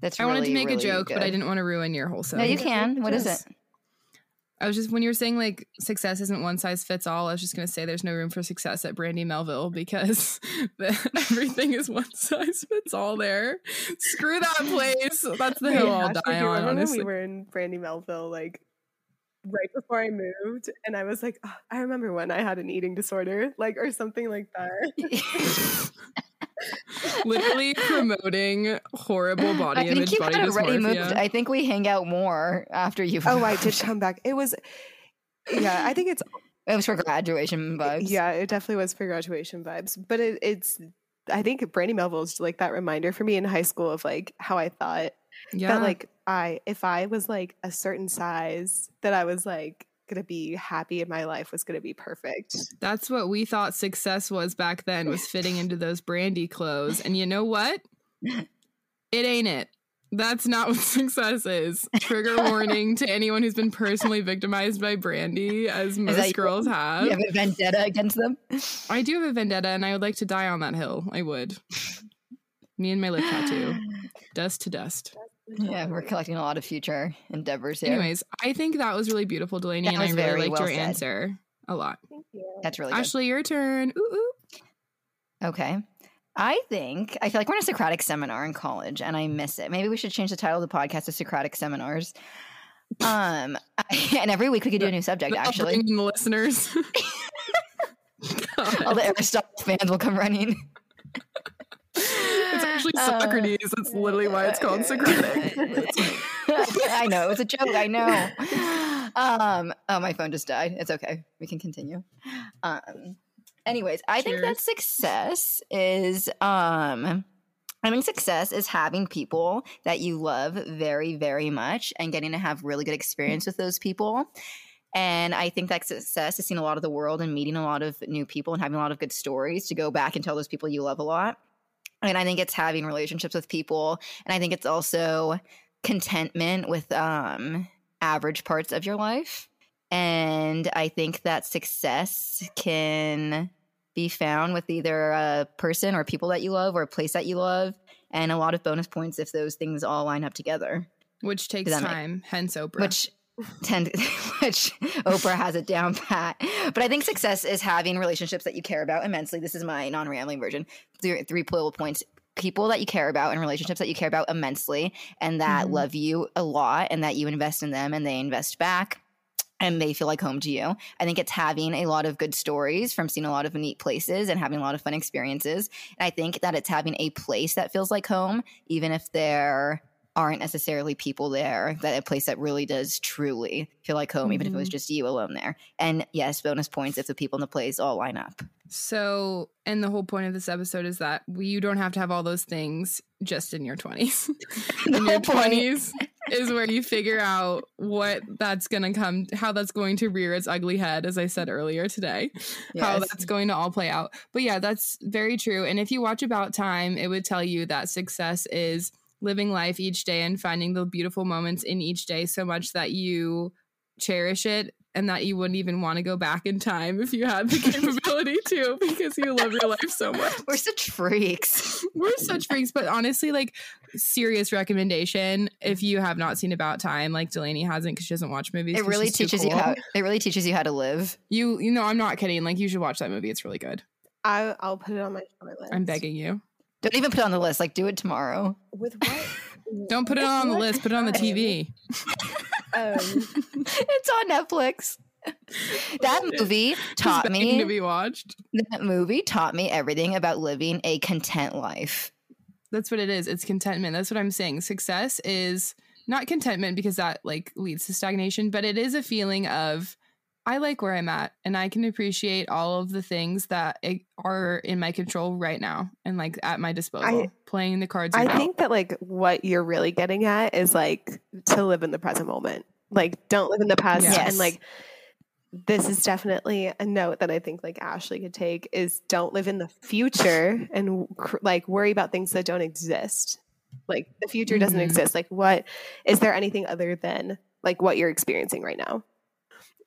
That's really I wanted to make really a joke, but I didn't want to ruin your wholesome. No, you can. What is is. it? I was just when you were saying like success isn't one size fits all. I was just gonna say there's no room for success at Brandy Melville because the, everything is one size fits all there. Screw that place. That's the hill I'll die on. remember Honestly, we were in Brandy Melville like right before I moved, and I was like, "Oh, I remember when I had an eating disorder, like or something like that. literally promoting horrible body I think image, you body had already moved. I think we hang out more after you. oh, I did come back. It was, yeah, I think it's It was for graduation vibes. Yeah, it definitely was for graduation vibes. But it, it's, I think Brandy Melville is like that reminder for me in high school of like how I thought yeah, that like I, if I was like a certain size, that I was like gonna be happy and my life was gonna be perfect. That's what we thought success was back then was fitting into those brandy clothes. And you know what? It ain't it. That's not what success is. Trigger warning to anyone who's been personally victimized by brandy, as most you? girls have. You have a vendetta against them. I do have a vendetta and I would like to die on that hill. I would. Me and my lip tattoo. Dust to dust. Yeah, we're collecting a lot of future endeavors here. Anyways, I think that was really beautiful, Dalaney, That and I really very liked well your said. answer a lot. Thank you. That's really good. Ashley, your turn. Ooh, ooh. Okay. I think I feel like we're in a Socratic seminar in college and I miss it. Maybe we should change the title of the podcast to Socratic Seminars. Um and every week we could do a new subject I'll actually. bring the listeners. All the Aristotle fans will come running. It's actually Uh, Socrates. That's literally why it's called Socratic. I know, it was a joke, I know. Um oh my phone just died. It's okay. We can continue. Um anyways, I think that success is um I think success is having people that you love very, very much and getting to have really good experience with those people. And I think that success is seeing a lot of the world and meeting a lot of new people and having a lot of good stories to go back and tell those people you love a lot. And I think it's having relationships with people. And I think it's also contentment with um, average parts of your life. And I think that success can be found with either a person or people that you love or a place that you love, and a lot of bonus points if those things all line up together. Which takes that make- time, hence Oprah. Which tend which Oprah has it down pat. But I think success is having relationships that you care about immensely. This is my non-rambling version. Three, three bullet points. People that you care about and relationships that you care about immensely and that Mhm. love you a lot and that you invest in them and they invest back and they feel like home to you. I think it's having a lot of good stories from seeing a lot of neat places and having a lot of fun experiences. And I think that it's having a place that feels like home, even if there aren't necessarily people there, that a place that really does truly feel like home, even if it was mm-hmm. just you alone there. And yes, bonus points if the people in the place all line up. so, and the whole point of this episode is that we, you don't have to have all those things just in your 20s. The in your whole point- 20s is where you figure out what that's going to come, how that's going to rear its ugly head, as I said earlier today. how that's going to all play out. But yeah, that's very true. And if you watch About Time, it would tell you that success is living life each day and finding the beautiful moments in each day so much that you cherish it and that you wouldn't even want to go back in time if you had the capability to because you love your life so much. We're such freaks. We're such freaks, but honestly, like serious recommendation if you have not seen About Time, like Dalaney hasn't because she doesn't watch movies. It 'cause really she's too teaches you how it really teaches you how to live. You you know I'm not kidding. Like you should watch that movie. It's really good. I, I'll put it on my short list. I'm begging you. Don't even put it on the list. Like do it tomorrow. With what? Don't put it on the list. Put it on the? TV. Um, it's on Netflix. That movie taught me to be watched. that movie taught me everything about living a content life. That's what it is. It's contentment. That's what I'm saying. Success is not contentment because that like leads to stagnation, but it is a feeling of I like where I'm at and I can appreciate all of the things that are in my control right now and like at my disposal. playing the cards. I think that like what you're really getting at is like to live in the present moment. Like don't live in the past Yes. and like this is definitely a note that I think like Ashley could take is don't live in the future and cr- like worry about things that don't exist. Like the future doesn't Mhm. exist. Like what is there anything other than like what you're experiencing right now?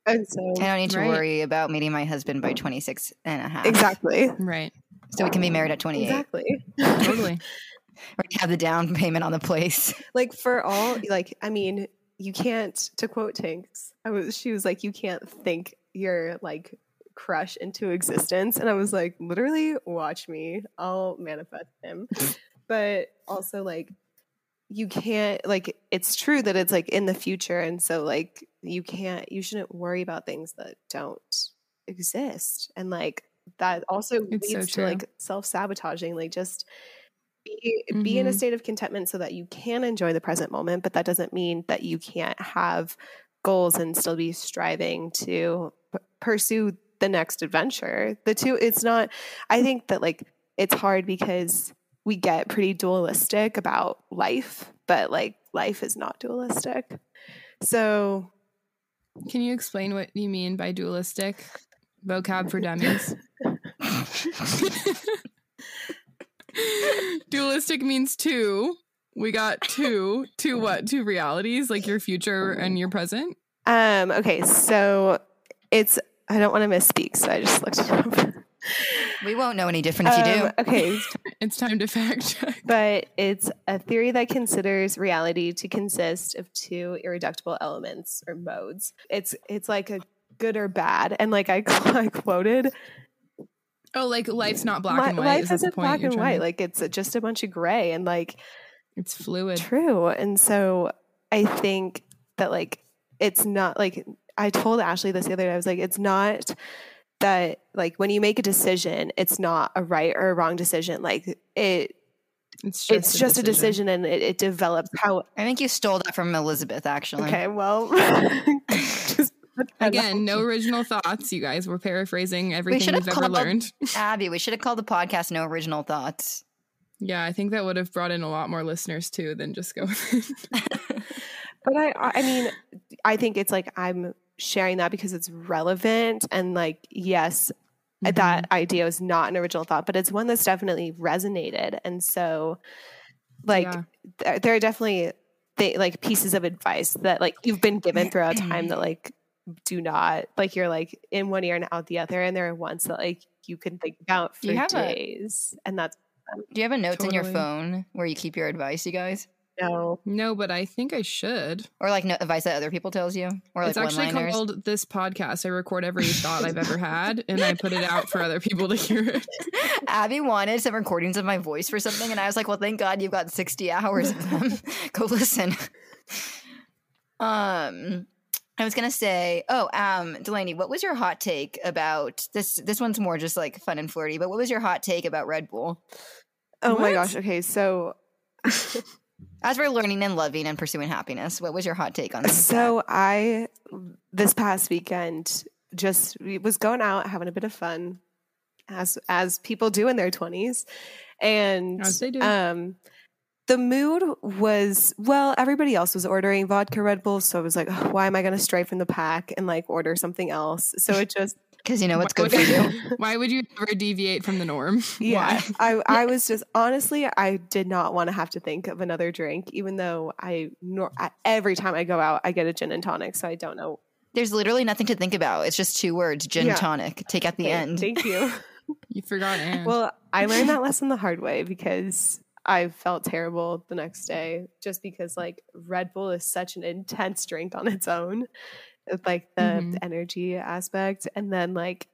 And so I don't need to Right. worry about meeting my husband by 26 and a half. exactly. right. So we can be married at 28. Exactly. Totally. Or have the down payment on the place. like for all like i mean you can't to quote Tinx i was she was like you can't think your like crush into existence and i was like literally watch me i'll manifest him but also like you can't like it's true that it's like in the future and so like you can't you shouldn't worry about things that don't exist and like that also It's so leads to like self-sabotaging like just be, be in a Mhm. state of contentment so that you can enjoy the present moment but that doesn't mean that you can't have goals and still be striving to p- pursue the next adventure the two it's not i think that like it's hard because we get pretty dualistic about life but like life is not dualistic so Can you explain what you mean by dualistic? Vocab for dummies. dualistic means two. We got two. Two what? Two realities, like your future and your present. um okay so it's i don't want to misspeak so i just looked it up We won't know any different if you do. Um, okay It's time to fact check. but it's a theory that considers reality to consist of two irreducible elements or modes. It's it's like a good or bad, and like I, I quoted, Oh, like life's not black "My- and white. life is isn't black and white. to- Like it's just a bunch of gray, and like it's fluid. true. And so I think that like it's not like I told Ashley this the other day. I was like, it's not that like when you make a decision, it's not a right or a wrong decision. Like it, It's just, it's just a decision, and it, it develops how I think you stole that from Elizabeth, actually. Okay, well, just put that Again, no original thoughts, you guys. We're paraphrasing everything we have have ever learned. Abby, we should have called the podcast No Original Thoughts. Yeah, I think that would have brought in a lot more listeners too than just go with it. But I, I mean, I think it's like I'm sharing that because it's relevant, and like, yes, Mm-hmm. that idea is not an original thought, but it's one that's definitely resonated, and so, like, Yeah. th- there are definitely th- like pieces of advice that like you've been given throughout time that like do not like you're like in one ear and out the other, and there are ones that like you can think about for you have a- days, and that's Do you have a notes in your phone where you keep your advice, you guys? No. No, but I think I should. Or like no advice that other people tells you? Or like it's actually one-liners? called this podcast. I record every thought I've ever had and I put it out for other people to hear it. Abby wanted some recordings of my voice for something, and I was like, "Well, thank God you've got sixty hours of them. Go listen." Um, I was gonna say, oh, um, Dalaney, what was your hot take about this? This one's more just like fun and flirty, but what was your hot take about Red Bull? Oh my gosh. Okay, so As we're learning and loving and pursuing happiness, what was your hot take on this? So I this past weekend just was going out having a bit of fun as as people do in their 20s and As they do. um the mood was well everybody else was ordering vodka red bull so i was like "Ugh, why am i going to stray from the pack and like order something else so it just Because you know what's Why good would for you. Why would you ever deviate from the norm? yeah Why? i i was just honestly i did not want to have to think of another drink even though i nor every time i go out i get a gin and tonic so i don't know There's literally nothing to think about. It's just two words: gin Yeah. tonic. Take out the Thank- end. thank you You forgot Anne. Well, I learned that lesson the hard way because I felt terrible the next day just because like Red Bull is such an intense drink on its own. With, like the, Mhm. the energy aspect. And then like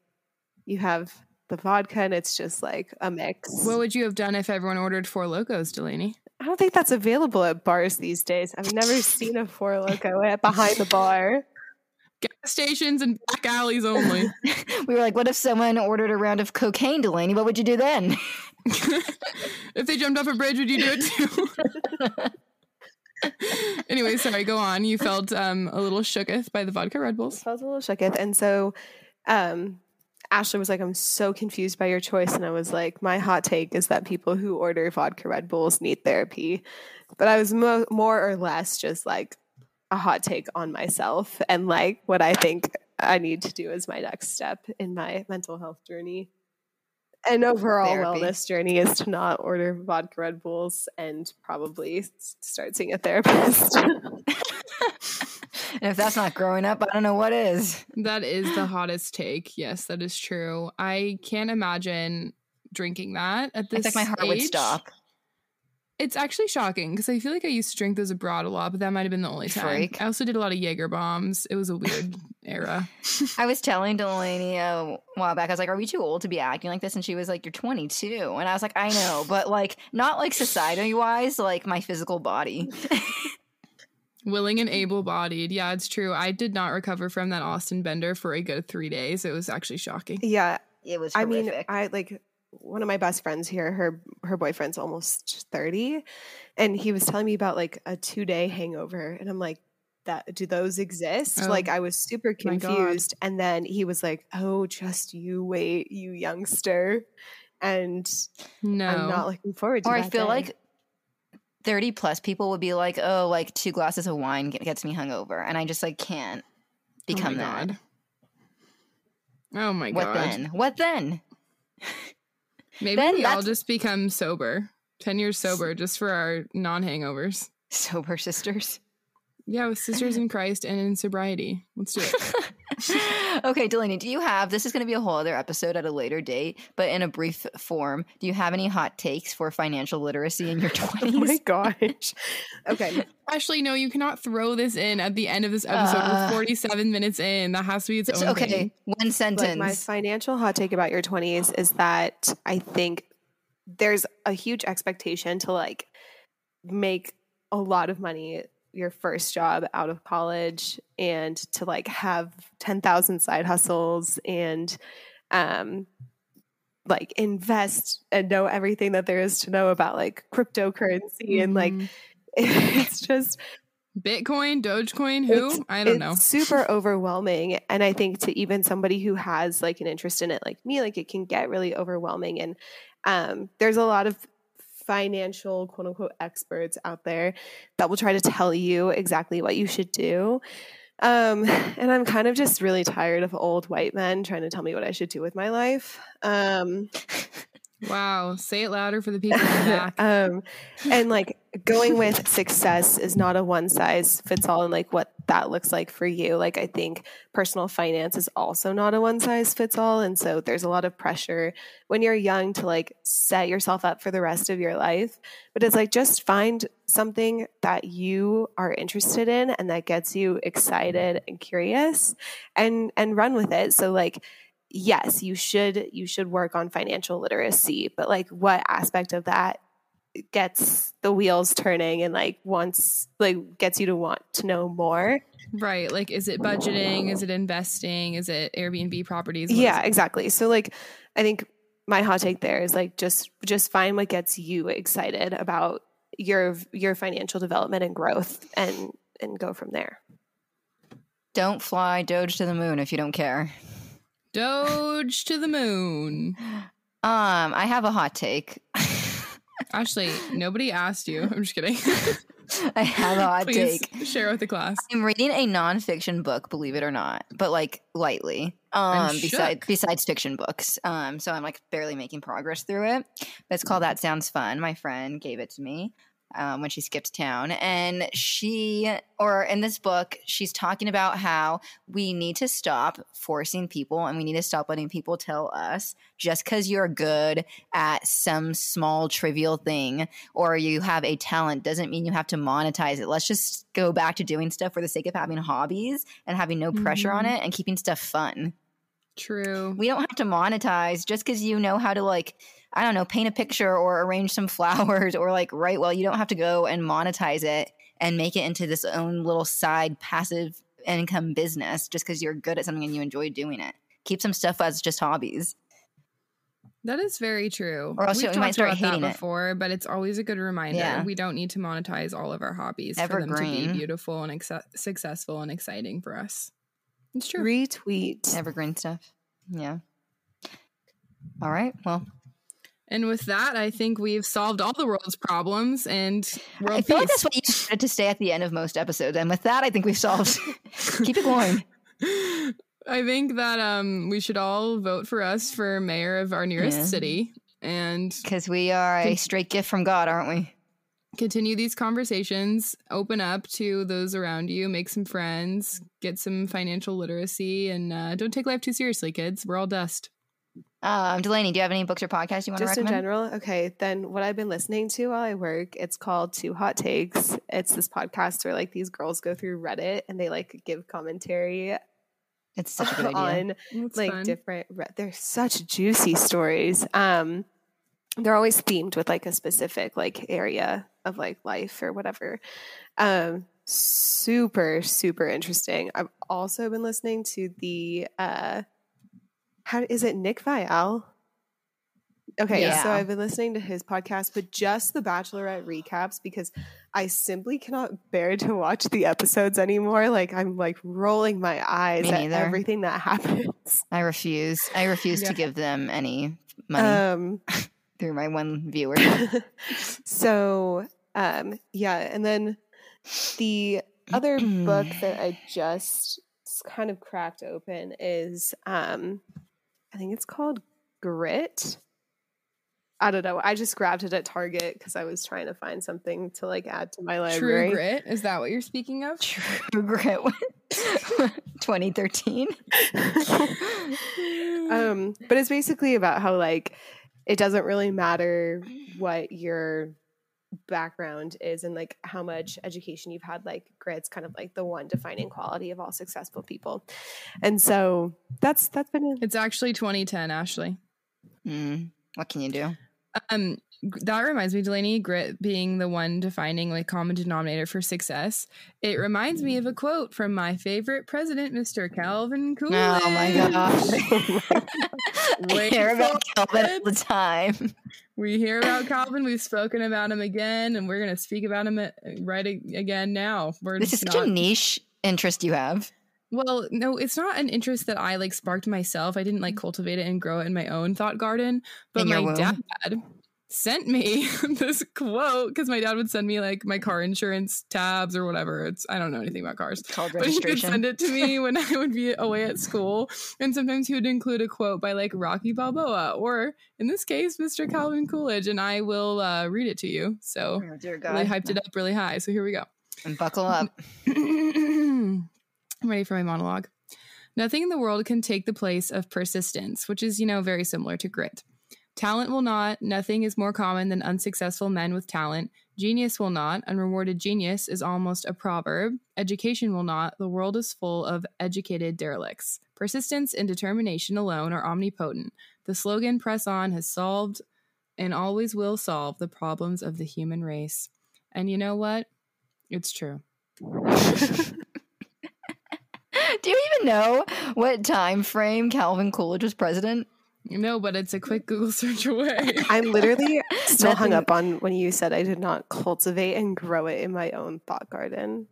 you have the vodka and it's just like a mix. what would you have done if everyone ordered Four Lokos, Dalaney? I don't think that's available at bars these days. I've never seen a Four Loko at behind the bar. Gas stations and back alleys only. we were like, "What if someone ordered a round of cocaine, Dalaney? What would you do then?" if they jumped off a bridge, would you do it too? anyway, sorry, go on. You felt um a little shooketh by the vodka Red Bulls. I felt a little shooketh. And so um Ashley was like, I'm so confused by your choice. And I was like, my hot take is that people who order vodka Red Bulls need therapy. But I was mo- more or less just like a hot take on myself and like what I think I need to do as my next step in my mental health journey. And overall Therapy. wellness journey is to not order vodka Red Bulls and probably start seeing a therapist. And if that's not growing up, I don't know what is. That is the hottest take. Yes, that is true. I can't imagine drinking that at this It's like my heart would age. stop. It's actually shocking because I feel like I used to drink those abroad a lot, but that might have been the only time. Freak. I also did a lot of Jaeger bombs. It was a weird era. I was telling Dalaney a while back, I was like, Are we too old to be acting like this? And she was like, You're 22. And I was like, I know, but like, not like society wise, like my physical body. Willing and able bodied. Yeah, it's true. I did not recover from that Austin Bender for a good three days. It was actually shocking. yeah, It was I mean, I like one of my best friends here. Her her boyfriend's almost thirty, and he was telling me about like a two day hangover, and I'm like, that do those exist? Oh, like I was super confused, and then he was like, oh, just you wait, you youngster, and No. I'm not looking forward to. or I feel day. like 30 plus people would be like, Oh, like two glasses of wine gets me hungover. And I just like can't oh become oh that. God. Oh my What god. What then? What then? Maybe Then we all just become sober. 10 years sober just for our non hangovers. Sober sisters. Yeah, with Sisters in Christ and in sobriety. Let's do it. okay, Dalaney, do you have this is going to be a whole other episode at a later date, but in a brief form, do you have any hot takes for financial literacy in your 20s? oh my gosh. Okay, Actually, no, you cannot throw this in at the end of this episode. Uh, We're 47 minutes in. That has to be its Just- own okay, thing. one like sentence. my financial hot take about your 20s is that I think there's a huge expectation to like make a lot of money your first job out of college and to like have 10,000 side hustles and um like invest and know everything that there is to know about like cryptocurrency and like Mhm. it's just Bitcoin, Dogecoin, who? it's- I don't it's know. super overwhelming and i think to even somebody who has like an interest in it like me like it can get really overwhelming and um, there's a lot of financial quote unquote experts out there that will try to tell you exactly what you should do. Um, and i'm kind of just really tired of old white men trying to tell me what i should do with my life. Um, Wow. Say it louder for the people in the back. um, and like going with success is not a one size fits all and like what that looks like for you like i think personal finance is also not a one size fits all and so there's a lot of pressure when you're young to like set yourself up for the rest of your life but it's like just find something that you are interested in and that gets you excited and curious and and run with it so like yes you should you should work on financial literacy but like what aspect of that gets the wheels turning and like wants like gets you to want to know more Right. Like, is it budgeting? Is it investing? Is it Airbnb properties? What is yeah exactly so like i think my hot take there is like just just find what gets you excited about your your financial development and growth and and go from there Don't fly Doge to the moon if you don't care. Doge to the moon. Um, I have a hot take. Actually, nobody asked you. I'm just kidding. I have a hot Please take. share with the class. I'm reading a nonfiction book, believe it or not, but like lightly. Um, besides besides fiction books. Um, so I'm like barely making progress through it. But it's called That Sounds Fun. My friend gave it to me um, when she skipped town, and she, or in this book, she's talking about how we need to stop forcing people, and we need to stop letting people tell us just because you're good at some small trivial thing or you have a talent doesn't mean you have to monetize it. Let's just go back to doing stuff for the sake of having hobbies and having no pressure on Mhm. it and keeping stuff fun. True. We don't have to monetize just because you know how to like I don't know, paint a picture or arrange some flowers or like write well. You don't have to go and monetize it and make it into this own little side passive income business just because you're good at something and you enjoy doing it. Keep some stuff as just hobbies. That is very true. Or else We've you might talked start about that hating it. before, but it's always a good reminder. Yeah. We don't need to monetize all of our hobbies for them to be beautiful and ex- successful and exciting for us. It's true. Retweet. Evergreen stuff. Yeah. All right. Well, And with that, I think we've solved all the world's problems and world I feel like peace. that's what you wanted to stay at the end of most episodes. And with that, I think we've solved. Keep it going. I think that um we should all vote for us for mayor of our nearest Yeah. city and Because we are a straight gift from God, aren't we? continue these conversations, open up to those around you, make some friends, get some financial literacy, and uh, don't take life too seriously, kids. We're all dust. Um, Dalaney, do you have any books or podcasts you want to recommend? Just in recommend? general, okay. Then what I've been listening to while I work, it's called Two Hot Takes. It's this podcast where like these girls go through Reddit and they like give commentary It's such a good idea. on It's like fun. different. re- They're such juicy stories. Um, they're always themed with like a specific like area of like life or whatever. Um, super super interesting. I've also been listening to the uh, how is it Nick Viall? Okay, so I've been listening to his podcast, but just the Bachelorette recaps because I simply cannot bear to watch the episodes anymore. Like I'm like rolling my eyes at everything that happens. I refuse. I refuse Yeah. to give them any money Um, through my one viewer. so um, yeah, and then the other book that I just kind of cracked open is um, I think it's called Grit. I don't know. I just grabbed it at Target because I was trying to find something to like add to my library. True grit. Is that what you're speaking of? True Grit 2013. um, but it's basically about how like it doesn't really matter what your background is and like how much education you've had like grit's kind of like the one defining quality of all successful people and so that's that's been It's actually 2010, Ashley. Mm, what can you do? Um, that reminds me, Dalaney, grit being the one defining like common denominator for success. It reminds me of a quote from my favorite president, Mr. Calvin Coolidge. Oh my gosh. I Wait hear about for Calvin it. all the time. We hear about Calvin. We've spoken about him again, and we're gonna speak about him uh, right a- again now. We're This is just such a niche interest you have. Well, no, it's not an interest that I like sparked myself. I didn't like cultivate it and grow it in my own thought garden. But my womb. dad sent me this quote because my dad would send me like my car insurance tabs or whatever. It's I don't know anything about cars. Called But he would send it to me when I would be away at school. And sometimes he would include a quote by like Rocky Balboa or in this case, Mr. Calvin Coolidge. And I will uh, read it to you. So Oh, dear really God. hyped it up really high. So here we go. And buckle up. I'm ready for my monologue. Nothing in the world can take the place of persistence, which is, you know, very similar to grit. Talent will not. Nothing is more common than unsuccessful men with talent. Genius will not. Unrewarded genius is almost a proverb. Education will not. The world is full of educated derelicts. Persistence and determination alone are omnipotent. The slogan press on has solved and always will solve the problems of the human race. And you know what? It's true. Do you even know what time frame Calvin Coolidge was president? No, but it's a quick Google search away. i'm literally still hung up on when you said i did not cultivate and grow it in my own thought garden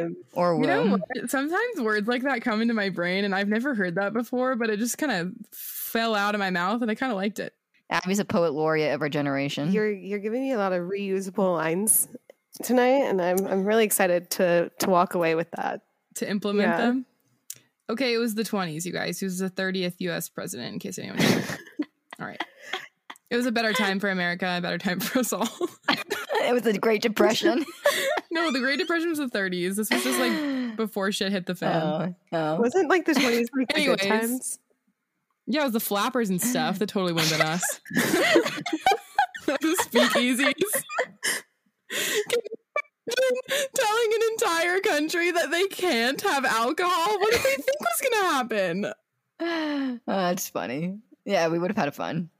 Um, Or You know? Sometimes words like that come into my brain, and I've never heard that before, but it just kind of fell out of my mouth, and I kind of liked it. Abby's a poet laureate of our generation. you're you're giving me a lot of reusable lines tonight and i'm i'm really excited to to walk away with that To implement Yeah. them. Okay, it was the 20s, you guys. He was the 30th US president, in case anyone knew. all right. It was a better time for America, a better time for us all. it was the Great Depression. no, the Great Depression was the 30s. This was just like before shit hit the fan. oh, oh. wasn't like the 20s like the good Anyways. times Yeah, it was the flappers and stuff that totally would have been us. the speakeasies. Can you imagine Telling an entire country that they can't have alcohol. What did they think was going to happen? Oh, that's funny. Yeah, we would have had fun.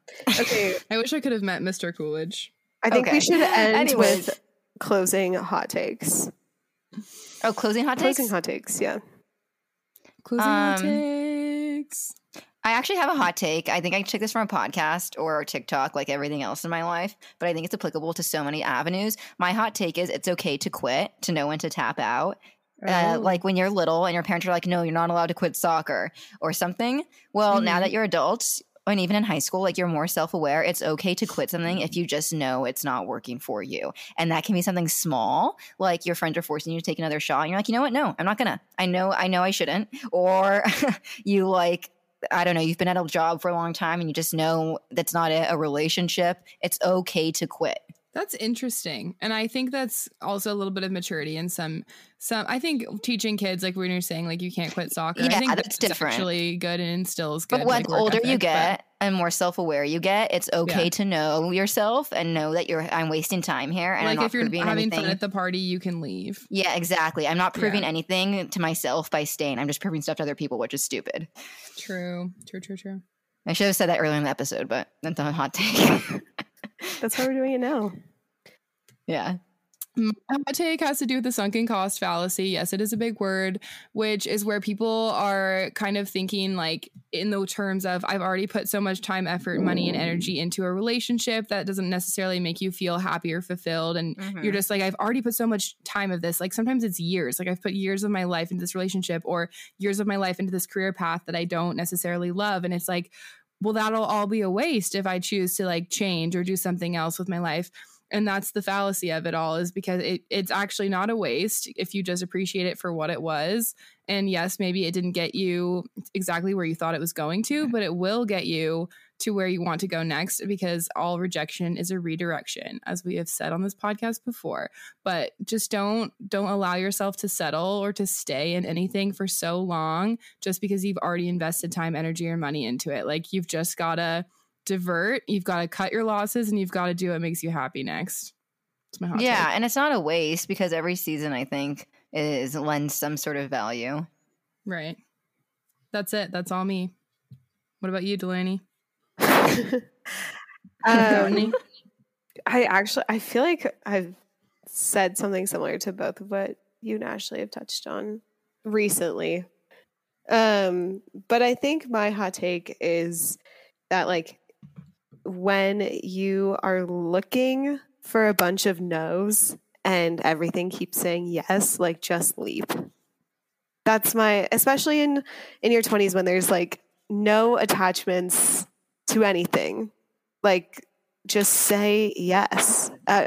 okay I wish I could have met Mr. Coolidge. i think Okay. we should end Anyways. with closing hot takes Oh, closing hot takes. closing hot takes yeah Closing hot Um, takes. I actually have a hot take. I think I took this from a podcast or TikTok, like everything else in my life, but I think it's applicable to so many avenues. My hot take is it's okay to quit, to know when to tap out. Uh, like when you're little and your parents are like, no, you're not allowed to quit soccer or something. Well, now that you're adults, and even in high school, like you're more self aware, it's okay to quit something if you just know it's not working for you. And that can be something small, like your friends are forcing you to take another shot. And you're like, you know what? No, I'm not gonna. I know, I know I shouldn't. Or you like, I don't know, you've been at a job for a long time and you just know that's not a, a relationship. It's okay to quit. That's interesting. And I think that's also a little bit of maturity in some some I think teaching kids like when you're saying like you can't quit soccer. I Yeah, think that's that's, different. actually good and instills good. But when like, older you ethic, but- get and more self aware you get, it's okay Yeah. to know yourself and know that you're I'm wasting time here and I'm not if you're having anything. fun at the party, you can leave. yeah, exactly. I'm not proving Yeah. anything to myself by staying. I'm just proving stuff to other people, which is stupid. True. True, true, true. I should have said that earlier in the episode, but that's a hot take. That's why we're doing it now. yeah. Mm, my hot take has to do with the sunken cost fallacy. Yes, it is a big word, which is where people are kind of thinking like in the terms of I've already put so much time, effort, money, and energy into a relationship that doesn't necessarily make you feel happy or fulfilled. And you're mm-hmm. just like, I've already put so much time of this. Like sometimes it's years. Like I've put years of my life into this relationship or years of my life into this career path that I don't necessarily love. And it's like, well, that'll all be a waste if I choose to like change or do something else with my life. And that's the fallacy of it all is because it, it's actually not a waste if you just appreciate it for what it was. And yes maybe it didn't get you exactly where you thought it was going to but it will get you to where you want to go next because all rejection is a redirection as we have said on this podcast before. But just don't don't allow yourself to settle or to stay in anything for so long just because you've already invested time energy or money into it. Like you've just got to divert you've got to cut your losses and you've got to do what makes you happy next. It's my hot Yeah, take. and it's not a waste because every season I think is lends some sort of value. right. That's it. That's all me. What about you Dalaney Um, I actually I feel like I've said something similar to both of what you and Ashley have touched on recently. Um, but I think my hot take is that like when you are looking for a bunch of no's and everything keeps saying yes, like just leap. That's my especially in in your 20s when there's like no attachments to anything. Like just say yes. Uh,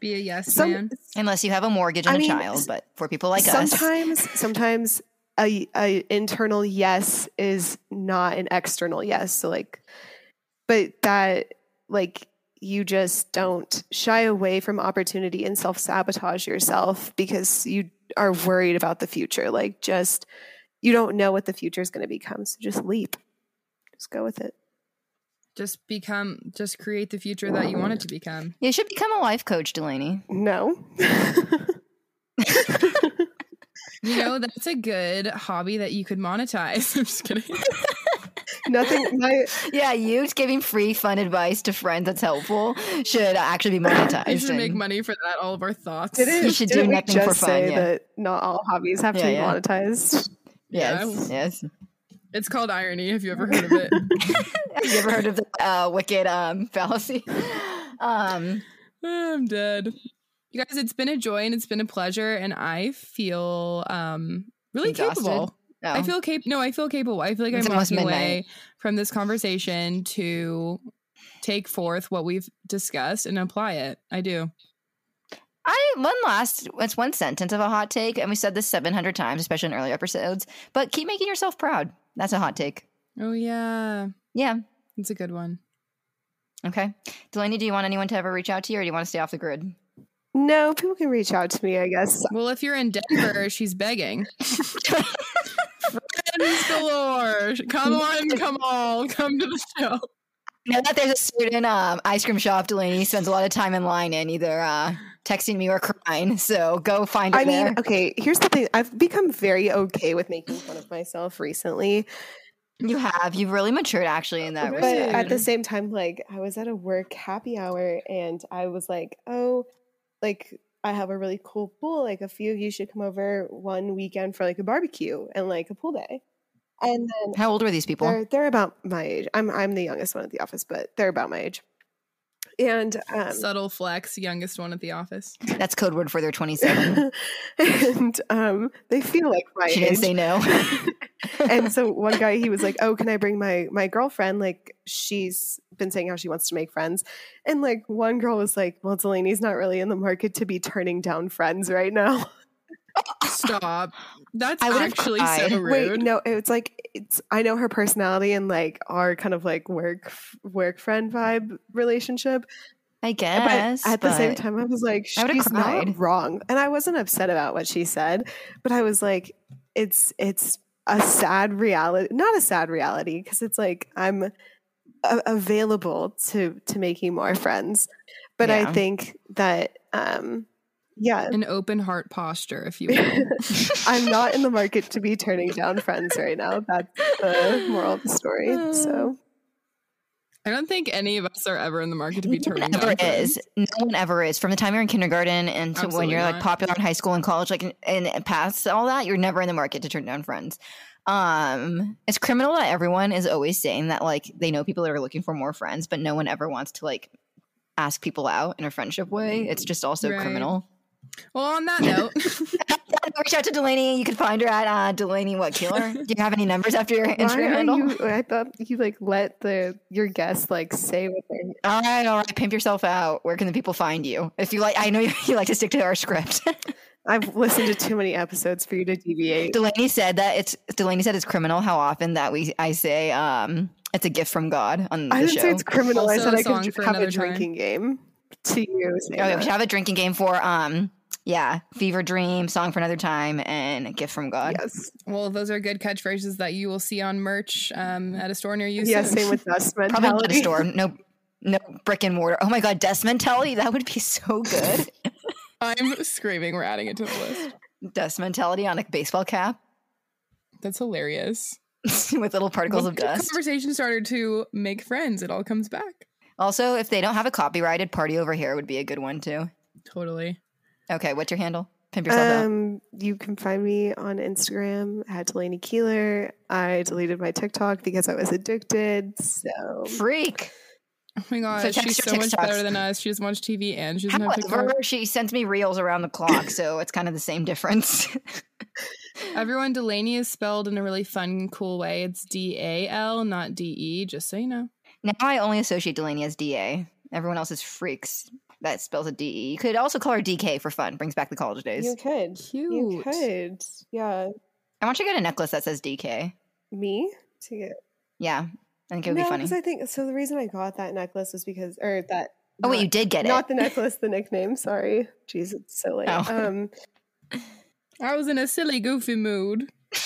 be a yes some, man. Unless you have a mortgage and I a mean, child, but for people like us, sometimes sometimes a, a internal yes is not an external yes. So like but that like you just don't shy away from opportunity and self-sabotage yourself because you are worried about the future. Like just you don't know what the future is going to become. So just leap. Just go with it just become just create the future that you want it to become you should become a life coach, Dalaney. no you know that's a good hobby that you could monetize i'm just kidding nothing my Yeah, you giving free fun advice to friends that's helpful should actually be monetized. you should make money for that all of our thoughts didn't, You should do didn't we nothing for just fun, say yeah. that not all hobbies have Yeah, to be yeah. monetized Yes, yes. It's called irony have you ever heard of it Have you ever heard of the uh, wicked um, fallacy? Um, I'm dead. You guys, it's been a joy and it's been a pleasure, and I feel um really Exhausted? capable. no. I feel cap. No, I feel capable. I feel like It's I'm walking midnight. away from this conversation to take forth what we've discussed and apply it. I do. I one last it's one sentence of a hot take, and we said this seven hundred times, especially in earlier episodes. But keep making yourself proud. That's a hot take. Oh yeah, Yeah. it's a good one. Okay. Dalaney, do you want anyone to ever reach out to you, or do you want to stay off the grid? No, people can reach out to me, I guess. Well, if you're in Denver, she's begging. Friends galore. Come on, come all, come to the show. know that there's a certain um, ice cream shop Dalaney spends a lot of time in line in, either uh, texting me or crying. So go find it I mean, there. okay, here's the thing. I've become very okay with making fun of myself recently. You have. You've really matured actually in that But respect. at the same time, like I was at a work happy hour and I was like, oh, like I have a really cool pool. Like a few of you should come over one weekend for like a barbecue and like a pool day. And then How old were these people? they're they're about my age. I'm I'm the youngest one at the office, but they're about my age. And um, Subtle flex, youngest one at the office. That's code word for their 27. and um, they feel like my she age. didn't say no. and so one guy he was like oh can i bring my my girlfriend like she's been saying how she wants to make friends and like one girl was like well Dalaney's not really in the market to be turning down friends right now Stop. That's I actually cried. so rude. wait no it's like it's i know her personality and like our kind of like work work friend vibe relationship I guess. but at the same time i was like I would've she's not wrong and i wasn't upset about what she said but i was like it's it's a sad reality not a sad reality because it's like i'm a- available to to making more friends but i think that um yeah An open heart posture, if you will. i'm not in the market to be turning down friends right now that's the moral of the story so I don't think any of us are ever in the market to be no turning one down ever friends. is. No one ever is. From the time you're in kindergarten and to when you're like popular in high school and college, like and, and past all that, you're never in the market to turn down friends. Um, it's criminal that everyone is always saying that like they know people that are looking for more friends, but no one ever wants to like ask people out in a friendship way. It's just also Right. criminal. Well, on that note, Reach out to Dalaney. You can find her at uh, Dalaney what Keeler. Do you have any numbers after your why Instagram handle? you i thought you like let the your guests like say what they're All right, all right. Pimp yourself out. Where can the people find you? If you like, I know you, you like to stick to our script. i've listened to too many episodes for you to deviate Dalaney said that it's Dalaney said it's criminal how often that we I say um it's a gift from God on the I didn't show. say it's criminal. I said I song could have a another time. drinking game to you. saying Oh, yeah, we should have a drinking game for um yeah, Fever Dream, Song for Another Time, and a Gift from God. Yes. well, those are good catchphrases that you will see on merch um, at a store near you. Yeah, soon. same with dust mentality. Probably not a store. No no brick and mortar. Oh my god, Death Mentality, that would be so good. I'm screaming. We're adding it to the list. dust Mentality on a baseball cap That's hilarious. with little particles Well, of dust. Conversation started to make friends. It all comes back. Also, if they don't have a copyrighted party over here would be a good one too. Totally. Okay, what's your handle? Pimp yourself out. Um, you can find me on Instagram at Dalaney Keeler. I deleted my TikTok because I was addicted. So Freak. Oh my god, So she's your so much TikToks. better than us. She doesn't watch TV and she doesn't have However, TikTok. she sends me reels around the clock, so it's kind of the same difference. Everyone, Dalaney is spelled in a really fun, cool way. It's D A L, not D E. Just so you know. now I only associate Dalaney as DA. Everyone else is freaks. That spells a DE. You could also call her DK for fun. Brings back the college days. you could. You could. Yeah. I want you to get a necklace that says DK. Me to get. Yeah, I think it would no, be funny. because I think so. The reason I got that necklace was because, or that. oh wait, you did get it. Not the necklace, the nickname. Sorry. Jeez, it's so late. Oh. Um, I was in a silly, goofy mood.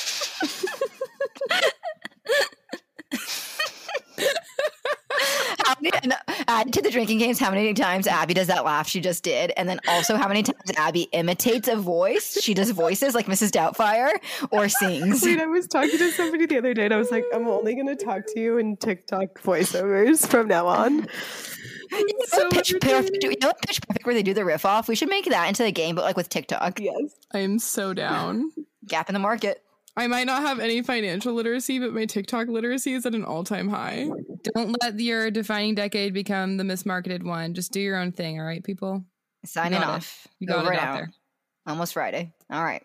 How many, and add to the drinking games how many times Abby does that laugh she just did, and then also how many times Abby imitates a voice. She does voices like Mrs. Doubtfire or sings. Wait, I was talking to somebody the other day and I was like, I'm only going to talk to you in TikTok voiceovers from now on. You know, pitch perfect, you know pitch perfect where they do the riff off? We should make that into the game, but like with TikTok. Yes. I am so down. Gap in the market. I might not have any financial literacy, but my TikTok literacy is at an all time high. Don't let your defining decade become the mismarketed one. Just do your own thing, all right, people? Signing got it. off. You got Over it out out. there. Almost Friday. All right.